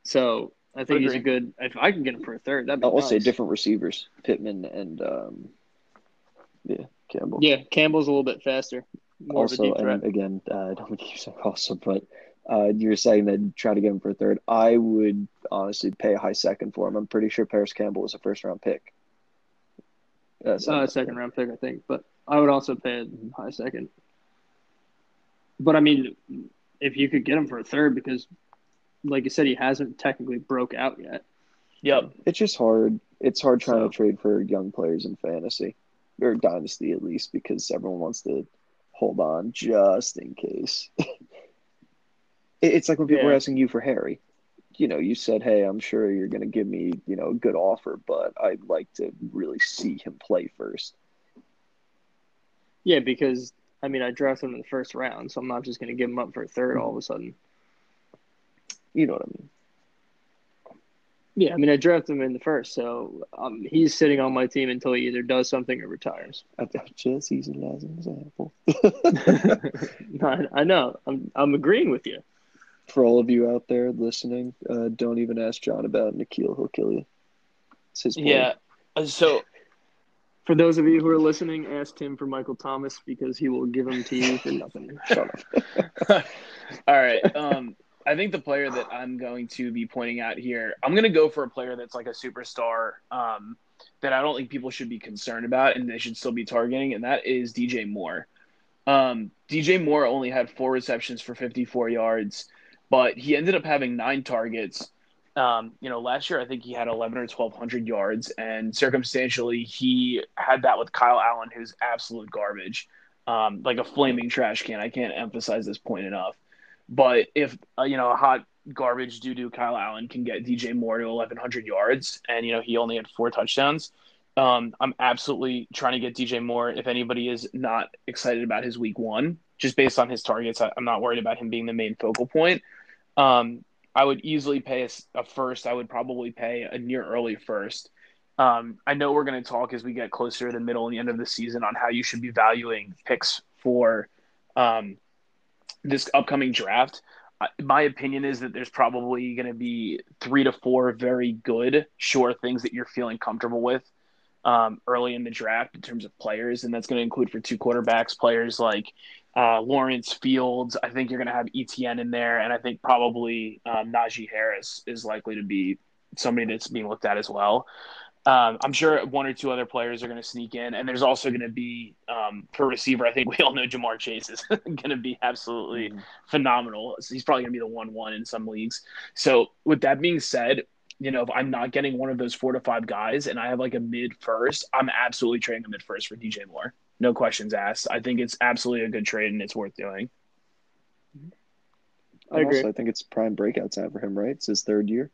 So I think he's a good. If I can get him for a third, that'd be I'll nice. say different receivers: Pittman and um, yeah, Campbell. Yeah, Campbell's a little bit faster, more also, of a deep and again, uh, I don't use that (laughs) also, but uh, you're saying that try to get him for a third. I would honestly pay a high second for him. I'm pretty sure Parris Campbell was a first round pick. Uh, so- uh, second round pick, I think. But I would also pay a high second. But I mean, if you could get him for a third, because like you said, he hasn't technically broke out yet. Yep. It's just hard. It's hard trying So- to trade for young players in fantasy. or dynasty at least, because everyone wants to hold on just in case. (laughs) it's like when people Yeah. were asking you for Harry. You know, you said, "Hey, I'm sure you're going to give me, you know, a good offer, but I'd like to really see him play first. Yeah, because I mean, I drafted him in the first round, so I'm not just going to give him up for a third all of a sudden. You know what I mean? Yeah, I mean, I drafted him in the first, so um, he's sitting on my team until he either does something or retires. I just using as an example. (laughs) (laughs) No, I, I know. I'm I'm agreeing with you. For all of you out there listening, uh, don't even ask John about N'Keal. He'll kill you. It's his play. Yeah. Uh, So For those of you who are listening, ask Tim for Michael Thomas because he will give him to you for nothing. (laughs) Shut up. (laughs) All right. Um, I think the player that I'm going to be pointing out here, I'm going to go for a player that's like a superstar um, that I don't think people should be concerned about and they should still be targeting, and that is DJ Moore. Um, DJ Moore only had four receptions for 54 yards, but he ended up having nine targets. Um, you know, last year I think he had 11 or 1,200 yards, and circumstantially he had that with Kyle Allen, who's absolute garbage, um, like a flaming trash can. I can't emphasize this point enough. But if uh, you know a hot garbage doo doo Kyle Allen can get DJ Moore to 1,100 yards, and you know he only had four touchdowns, um, I'm absolutely trying to get DJ Moore. If anybody is not excited about his week one, just based on his targets, I, I'm not worried about him being the main focal point. Um, I would easily pay a first. I would probably pay a near early first. Um, I know we're going to talk as we get closer to the middle and the end of the season on how you should be valuing picks for um, this upcoming draft. My opinion is that there's probably going to be three to four very good, sure things that you're feeling comfortable with um, early in the draft in terms of players, and that's going to include for two quarterbacks players like uh, Lawrence Fields. I think you're going to have ETN in there, and I think probably um, Najee Harris is likely to be somebody that's being looked at as well. Um, I'm sure one or two other players are going to sneak in, and there's also going to be um, for receiver. I think we all know Ja'Marr Chase is (laughs) going to be absolutely phenomenal. So he's probably going to be the one-one in some leagues. So with that being said, you know if I'm not getting one of those four to five guys, and I have like a mid first, I'm absolutely trading a mid first for DJ Moore. No questions asked. I think it's absolutely a good trade, and it's worth doing. I agree. Also, I think it's prime breakout time for him, right? It's his third year.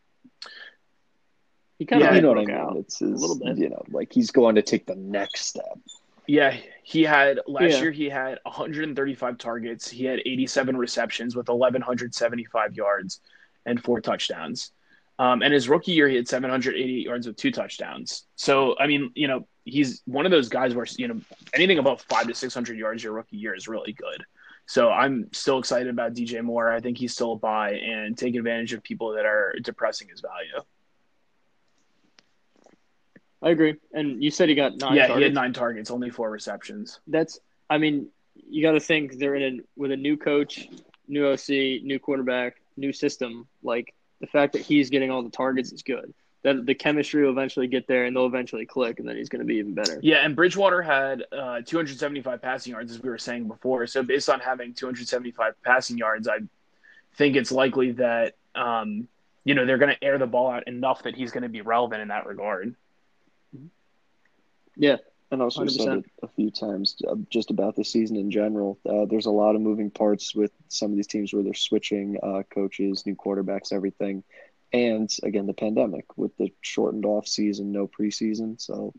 He kind Yeah, of you know what I broke mean? out. It's his, little bit. you know, like he's going to take the next step. Yeah, he had last Yeah. year. He had 135 targets. He had 87 receptions with 1175 yards and four touchdowns. Um, and his rookie year, he had 780 yards with two touchdowns. So, I mean, you know, he's one of those guys where you know anything above five to 600 yards your rookie year is really good. So, I'm still excited about DJ Moore. I think he's still a buy and take advantage of people that are depressing his value. I agree. And you said he got nine yeah, targets. he had nine targets, only four receptions. That's. I mean, you got to think they're in a, with a new coach, new OC, new quarterback, new system. Like the fact that he's getting all the targets is good. That the chemistry will eventually get there, and they'll eventually click, and then he's going to be even better. Yeah, and Bridgewater had uh, 275 passing yards, as we were saying before. So, based on having 275 passing yards, I think it's likely that um, you know they're going to air the ball out enough that he's going to be relevant in that regard. Yeah, And also 100%. said it a few times uh, just about the season in general. Uh, there's a lot of moving parts with some of these teams where they're switching uh, coaches, new quarterbacks, everything. And again, the pandemic with the shortened off season, no preseason. So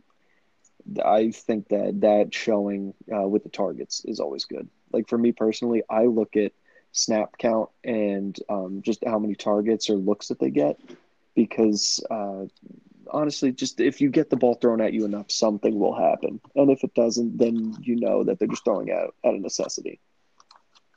I think that that showing uh, with the targets is always good. Like for me personally, I look at snap count and um, just how many targets or looks that they get because uh, honestly, just if you get the ball thrown at you enough, something will happen. And if it doesn't, then you know that they're just throwing out out of necessity.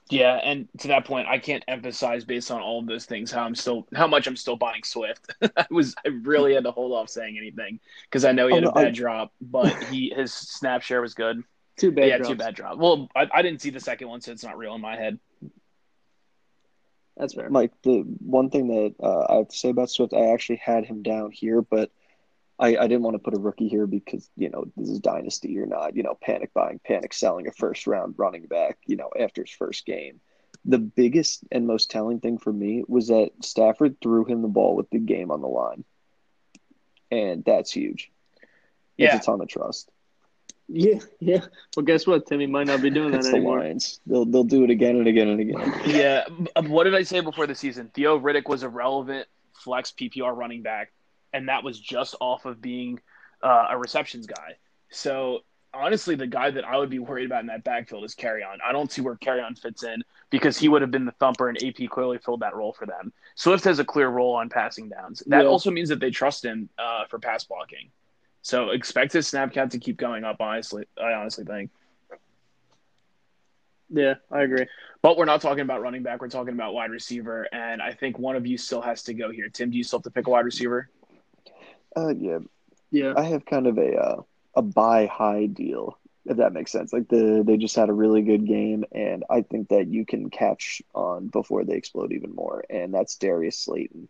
Yeah, and to that point, I can't emphasize based on all of those things how I'm still how much I'm still buying Swift. (laughs) I was I really had to hold off saying anything because I know he Oh, had no, a bad I- drop, but he his snap share was good. two bad. yeah, drops. too bad drop. Well, I, I didn't see the second one, so it's not real in my head. That's fair. Mike, the one thing that uh, I have to say about Swift, I actually had him down here, but I, I didn't want to put a rookie here because, you know, this is dynasty. You're not, you know, panic buying, panic selling a first round running back, you know, after his first game. The biggest and most telling thing for me was that Stafford threw him the ball with the game on the line. And that's huge. It's Yeah, a ton of trust. Yeah, yeah. Well, guess what? Timmy might not be doing that It's the anymore. Lions. They'll they'll do it again and again and again. Yeah. What did I say before the season? Theo Riddick was a relevant flex PPR running back, and that was just off of being uh, a receptions guy. So honestly, the guy that I would be worried about in that backfield is Kerryon. I don't see where Kerryon fits in because he would have been the thumper, and AP clearly filled that role for them. Swift has a clear role on passing downs. That Yeah. also means that they trust him uh, for pass blocking. So expect his snap count to keep going up. Honestly, I honestly think. Yeah, I agree. But we're not talking about running back. We're talking about wide receiver. And I think one of you still has to go here. Tim, do you still have to pick a wide receiver? Uh, yeah, Yeah, I have kind of a uh, a buy high deal, if that makes sense. Like the they just had a really good game, and I think that you can catch on before they explode even more. And that's Darius Slayton,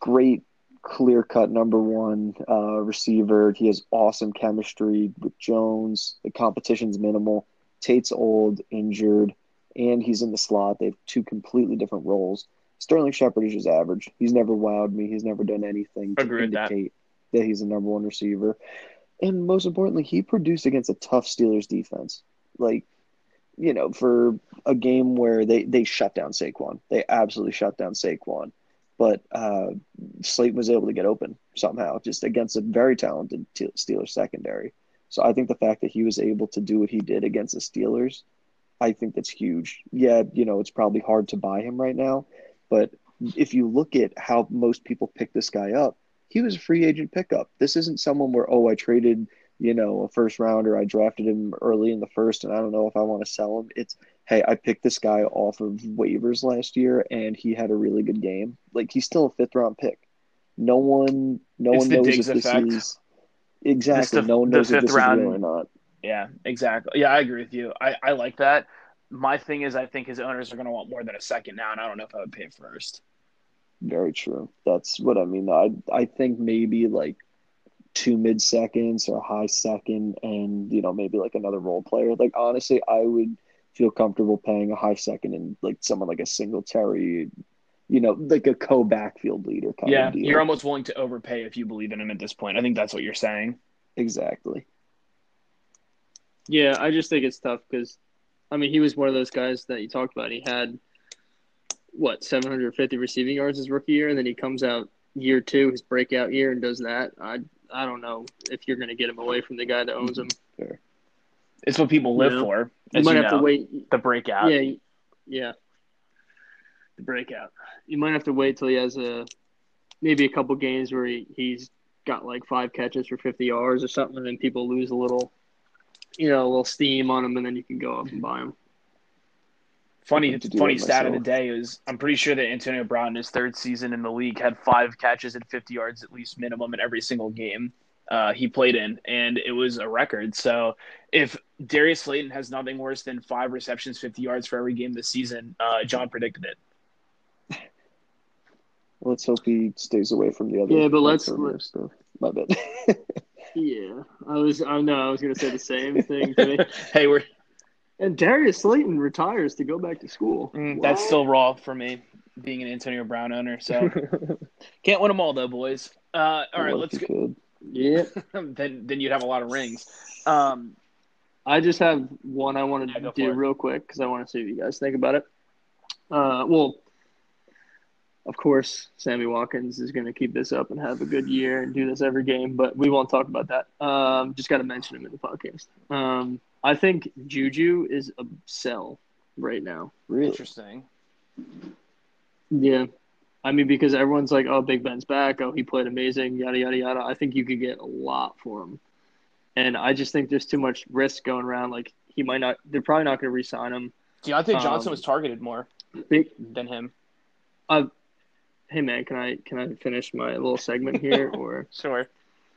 great clear cut number one uh, receiver. He has awesome chemistry with Jones. The competition's minimal. Tate's old, injured, and he's in the slot. They have two completely different roles. Sterling Shepard is just average. He's never wowed me. He's never done anything to Agree with that. indicate that he's a number one receiver. And most importantly, he produced against a tough Steelers defense. Like, you know, for a game where they, they shut down Saquon. They absolutely shut down Saquon. But uh, Slayton was able to get open somehow, just against a very talented Te- Steelers secondary. So I think the fact that he was able to do what he did against the Steelers, I think that's huge. Yeah, you know, it's probably hard to buy him right now, but if you look at how most people pick this guy up, he was a free agent pickup. This isn't someone where, oh, I traded, you know, a first rounder, I drafted him early in the first, and I don't know if I want to sell him. It's, hey, I picked this guy off of waivers last year, and he had a really good game. Like he's still a fifth round pick. No one, no It's one knows Diggs if this effect. is exactly. the- no one knows if this round- is real or not. Yeah, exactly. Yeah, I agree with you. I, I like that. My thing is, I think his owners are going to want more than a second now, and I don't know if I would pay first. Very true. That's what I mean. I I think maybe like two mid seconds or a high second, and you know maybe like another role player. Like honestly, I would feel comfortable paying a high second and like someone like a Singletary, you know, like a co backfield leader kind Yeah, of deal. you're almost willing to overpay if you believe in him at this point. I think that's what you're saying. exactly. yeah. I just think it's tough because, I mean, he was one of those guys that you talked about. He had what 750 receiving yards his rookie year, and then he comes out year two, his breakout year, and does that. I I don't know if you're going to get him away from the guy that owns him. It's what people live for. You might you have know, to wait. the breakout. Yeah, yeah. The breakout. You might have to wait till he has a maybe a couple games where he, he's got like five catches for 50 yards or something, and then people lose a little, you know, a little steam on them, and then you can go up and buy them. Funny, have to do funny it stat of the day is I'm pretty sure that Antonio Brown in his third season in the league had five catches at 50 yards at least minimum in every single game uh, he played in, and it was a record. So if Darius Slayton has nothing worse than five receptions, 50 yards for every game this season, uh, John predicted it. Let's hope he stays away from the other. Yeah, but let's- alternative stuff. My bad. (laughs) Yeah, I was. I know. I was going to say the same thing. To me. (laughs) hey, we're And Darius Slayton retires to go back to school. mm, that's still raw for me, being an Antonio Brown owner. So (laughs) can't win them all though, boys. Uh, all right, let's go. you could. yeah. (laughs) then then you'd have a lot of rings. Um, I just have one I want Yeah, to do real quick because I want to see what you guys think about it. Uh, well, of course, Sammy Watkins is going to keep this up and have a good year and do this every game, but we won't talk about that. Um, just got to mention him in the podcast. Um, I think Juju is a sell right now. Really? interesting. Yeah. I mean, because everyone's like, oh, Big Ben's back. Oh, he played amazing, yada, yada, yada. I think you could get a lot for him. And I just think there's too much risk going around. Like, he might not, they're probably not going to re sign him. Diontae Johnson Um, was targeted more Big, than him. Hey, man, can I can I finish my little segment here? (laughs) or Sure.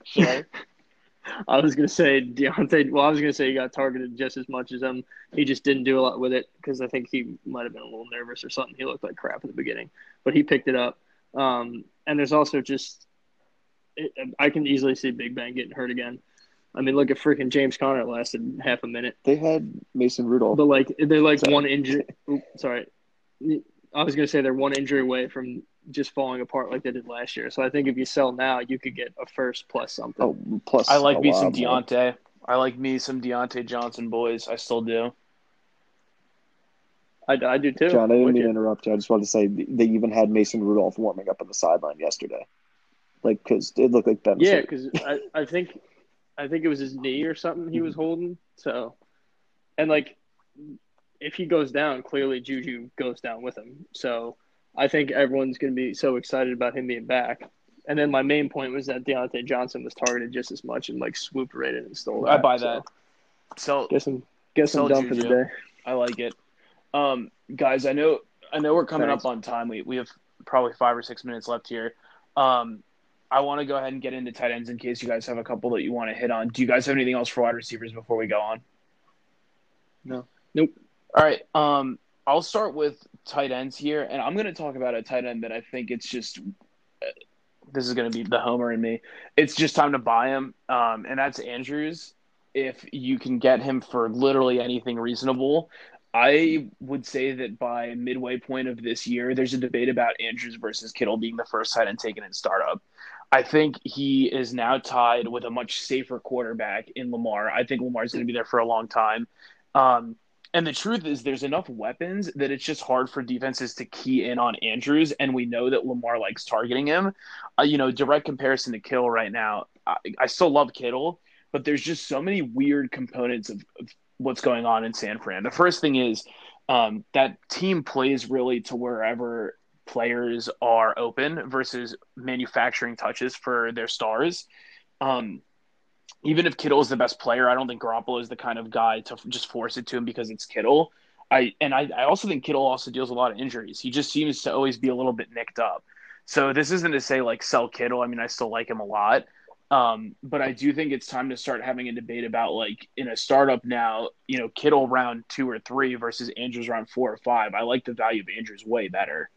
Sure. (laughs) I was going to say Diontae, well, I was going to say he got targeted just as much as him. He just didn't do a lot with it because I think he might have been a little nervous or something. He looked like crap at the beginning, but he picked it up. Um, and there's also just, it, I can easily see Big Ben getting hurt again. I mean, look at freaking James Conner it lasted half a minute, They had Mason Rudolph. but like they're like Sorry. one injury. Oop, sorry, (laughs) I was gonna say they're one injury away from just falling apart like they did last year. So I think if you sell now, you could get a first plus something. Oh, plus I like me some lot more. Diontae. I like me some Diontae Johnson boys. I still do. I, I do too. John, I didn't Wicked. mean to interrupt you. I just wanted to say they even had Mason Rudolph warming up on the sideline yesterday, like because it looked like Ben. Yeah, because I, I think I think it was his knee or something he was mm-hmm. holding. So, and like, if he goes down, clearly Juju goes down with him. So, I think everyone's going to be so excited about him being back. And then my main point was that Diontae Johnson was targeted just as much and like swooped right in and stole that. I buy that. So Guess I'm guess I'm Sell done for the day. I like it. Um, guys, I know I know we're coming Thanks. up on time. We we have probably five or six minutes left here. Um, I want to go ahead and get into tight ends in case you guys have a couple that you want to hit on. Do you guys have anything else for wide receivers before we go on? No. Nope. All right. Um, I'll start with tight ends here, and I'm going to talk about a tight end that I think it's just. uh, This is going to be the homer in me. It's just time to buy him, um, and that's Andrews. If you can get him for literally anything reasonable, I would say that by midway point of this year, there's a debate about Andrews versus Kittle being the first tight end taken in startup. I think he is now tied with a much safer quarterback in Lamar. I think Lamar's going to be there for a long time. Um, and the truth is, there's enough weapons that it's just hard for defenses to key in on Andrews. And we know that Lamar likes targeting him. Uh, you know, direct comparison to Kittle right now. I, I still love Kittle, but there's just so many weird components of, of what's going on in San Fran. The first thing is um, that team plays really to wherever players are open versus manufacturing touches for their stars. Um, even if Kittle is the best player, I don't think Garoppolo is the kind of guy to just force it to him because it's Kittle. I and I, I also think Kittle also deals a lot of injuries. He just seems to always be a little bit nicked up. So this isn't to say like sell Kittle. I mean, I still like him a lot. Um, but I do think it's time to start having a debate about like in a startup now, you know, Kittle round two or three versus Andrews round four or five. I like the value of Andrews way better.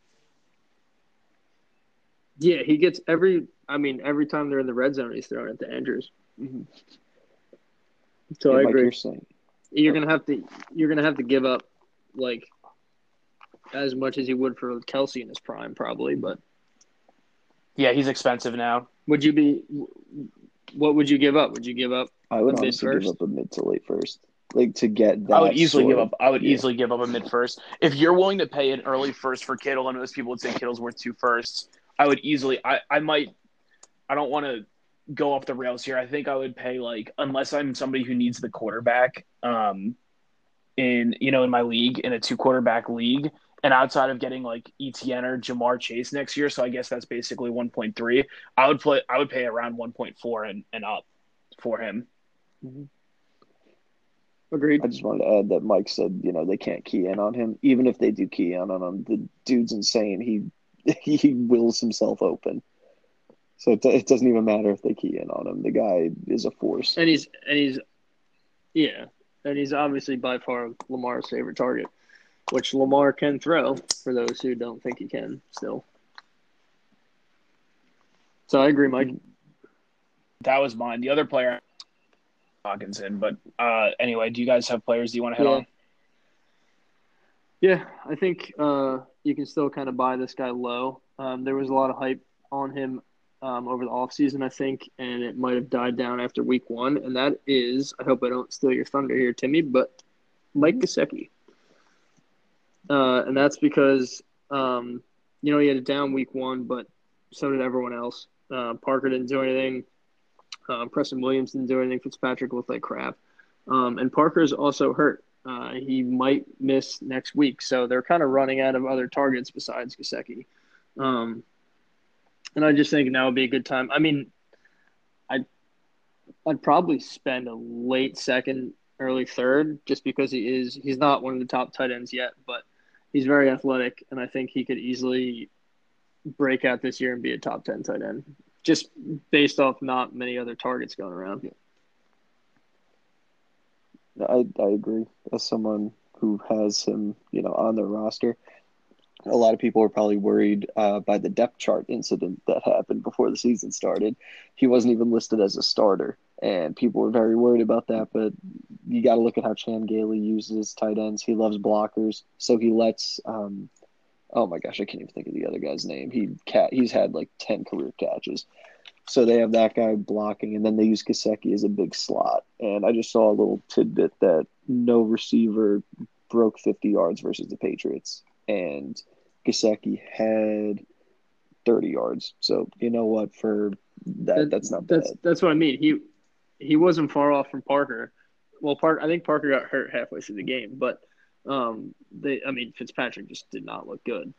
Yeah, he gets every. I mean, every time they're in the red zone, he's throwing it to Andrews. Mhm. So Yeah, I like agree. you're saying. You're gonna have to. You're gonna have to give up like as much as you would for Kelce in his prime, probably. But Yeah, he's expensive now. would you be? What would you give up? Would you give up? I would A mid honestly give up a mid to late first, like to get that. I would easily sort give of- up. I would yeah. easily give up a mid first. If you're willing to pay an early first for Kittle, and most people would say Kittle's worth two firsts, I would easily. I I might. I don't want to go off the rails here. I think I would pay like unless I'm somebody who needs the quarterback. Um, in you know in my league in a two quarterback league, and outside of getting like ETN or Ja'Marr Chase next year, so I guess that's basically 1.3. I would play. I would pay around 1.4 and and up for him. Agreed. I just wanted to add that Mike said, you know, they can't key in on him. Even if they do key in on him, the dude's insane. He (laughs) he wills himself open. So it, it doesn't even matter if they key in on him. The guy is a force. And he's and he's yeah, and he's obviously by far Lamar's favorite target, which Lamar can throw for those who don't think he can still. So I agree, Mike. That was mine. The other player, Hockenson. But uh, anyway, do you guys have players you want to hit Yeah. on? Yeah, I think uh, you can still kind of buy this guy low. Um, there was a lot of hype on him um, over the offseason, I think, and it might have died down after week one. And that is, I hope I don't steal your thunder here, Timmy, but Mike Gesicki. Uh, and that's because, um, you know, he had a down week one, but so did everyone else. Uh, Parker didn't do anything. Uh, Preston Williams didn't do anything. Fitzpatrick looked like crap. Um, and Parker's also hurt. Uh, he might miss next week, so they're kind of running out of other targets besides Gesicki. Um, and I just think now would be a good time. I mean, I'd I'd probably spend a late second, early third, just because he is he's not one of the top tight ends yet, but he's very athletic, and I think he could easily break out this year and be a top ten tight end, just based off not many other targets going around. I I agree. As someone who has him, you know, on their roster, a lot of people were probably worried uh, by the depth chart incident that happened before the season started. He wasn't even listed as a starter, and people were very worried about that. But you got to look at how Chan Gailey uses tight ends. He loves blockers, so he lets. Um, oh my gosh, I can't even think of the other guy's name. He cat. He's had like ten career catches. So they have that guy blocking, and then they use Gesicki as a big slot. And I just saw a little tidbit that no receiver broke 50 yards versus the Patriots, and Gesicki had 30 yards. So you know what? For that, That- that's not That's bad. that's what I mean. He he wasn't far off from Parker. Well, Park I think Parker got hurt halfway through the game, but um, they I mean Fitzpatrick just did not look good.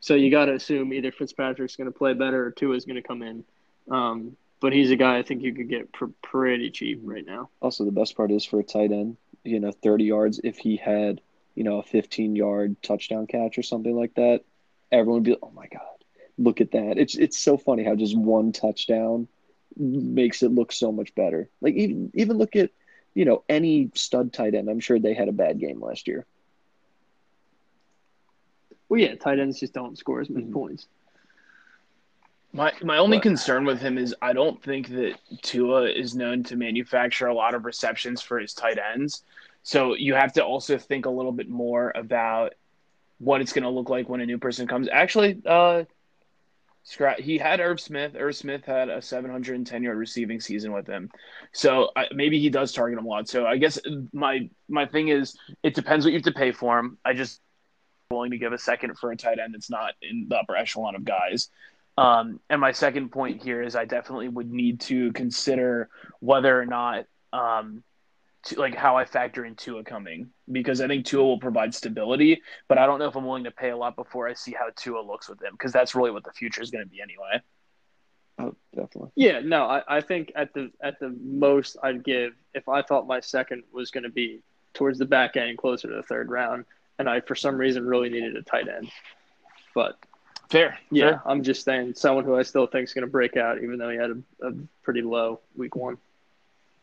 So you got to assume either Fitzpatrick's going to play better or Tua's going to come in. Um, but he's a guy I think you could get pr- pretty cheap right now. Also, the best part is for a tight end, you know, 30 yards. If he had, you know, a 15 yard touchdown catch or something like that, everyone would be, oh my God, look at that. It's it's so funny how just one touchdown makes it look so much better. Like even even look at, you know, any stud tight end. I'm sure they had a bad game last year. Well, yeah, tight ends just don't score as many Mhm. points. My my only But- concern with him is I don't think that Tua is known to manufacture a lot of receptions for his tight ends. So you have to also think a little bit more about what it's going to look like when a new person comes. Actually, uh, he had Irv Smith. Irv Smith had a 710 yard receiving season with him, so I, maybe he does target him a lot. So I guess my my thing is it depends what you have to pay for him. I just willing to give a second for a tight end that's not in the upper echelon of guys. Um, and my second point here is I definitely would need to consider whether or not, um, to, like how I factor in Tua coming because I think Tua will provide stability, but I don't know if I'm willing to pay a lot before I see how Tua looks with him because that's really what the future is going to be anyway. Oh, definitely. Yeah, no, I, I think at the at the most I'd give if I thought my second was going to be towards the back end, closer to the third round, and I for some reason really needed a tight end. But Fair. yeah, Fair. I'm just saying someone who I still think is going to break out, even though he had a, a pretty low week one.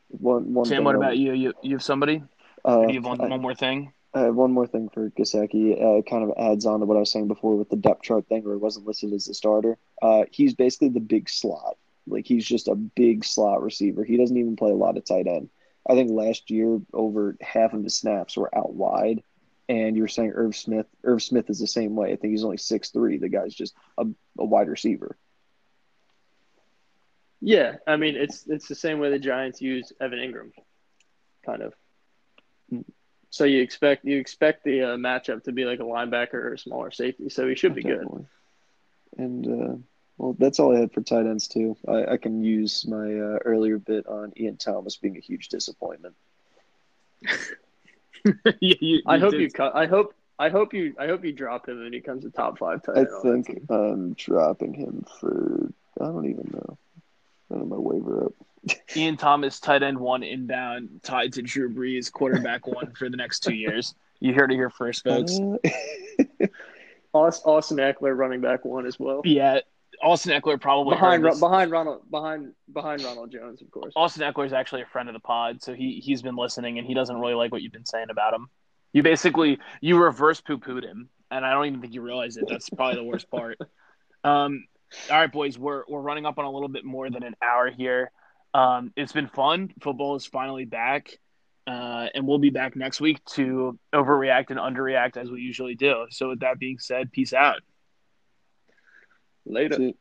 One one. Sam, what about you? You you have somebody? Uh, you have one, I- one more thing? I have one more thing for Gesicki. Uh, it kind of adds on to what I was saying before with the depth chart thing, where he wasn't listed as a starter. Uh, he's basically the big slot. Like he's just a big slot receiver. He doesn't even play a lot of tight end. I think last year over half of his snaps were out wide, and you were saying Irv Smith. Irv Smith is the same way. I think he's only six three. The guy's just a, a wide receiver. Yeah, I mean it's it's the same way the Giants use Evan Engram, kind of. So you expect you expect the uh, matchup to be like a linebacker or a smaller safety, so he should be good. And uh, well, that's all I had for tight ends too. I, I can use my uh, earlier bit on Ian Thomas being a huge disappointment. (laughs) you, you, I hope did- you cut. I hope. I hope you. I hope you drop him and he comes a top five tight I end. on that think. I'm dropping him for I don't even know. I don't know my waiver up. Ian Thomas, tight end one inbound, tied to Drew Brees, quarterback one for the next two years. You heard it here first, folks. Uh, (laughs) Austin Ekeler, running back one as well. Yeah, Austin Ekeler probably Behind heard behind Ronald behind behind Ronald Jones, of course. Austin Ekeler is actually a friend of the pod, so he he's been listening and he doesn't really like what you've been saying about him. You basically you reverse poo pooed him, and I don't even think you realize it. That's probably the worst part. (laughs) Um, all right, boys, we're we're running up on a little bit more than an hour here. Um, it's been fun. Football is finally back, uh, and we'll be back next week to overreact and underreact as we usually do. So, with that being said, peace out. Later. see-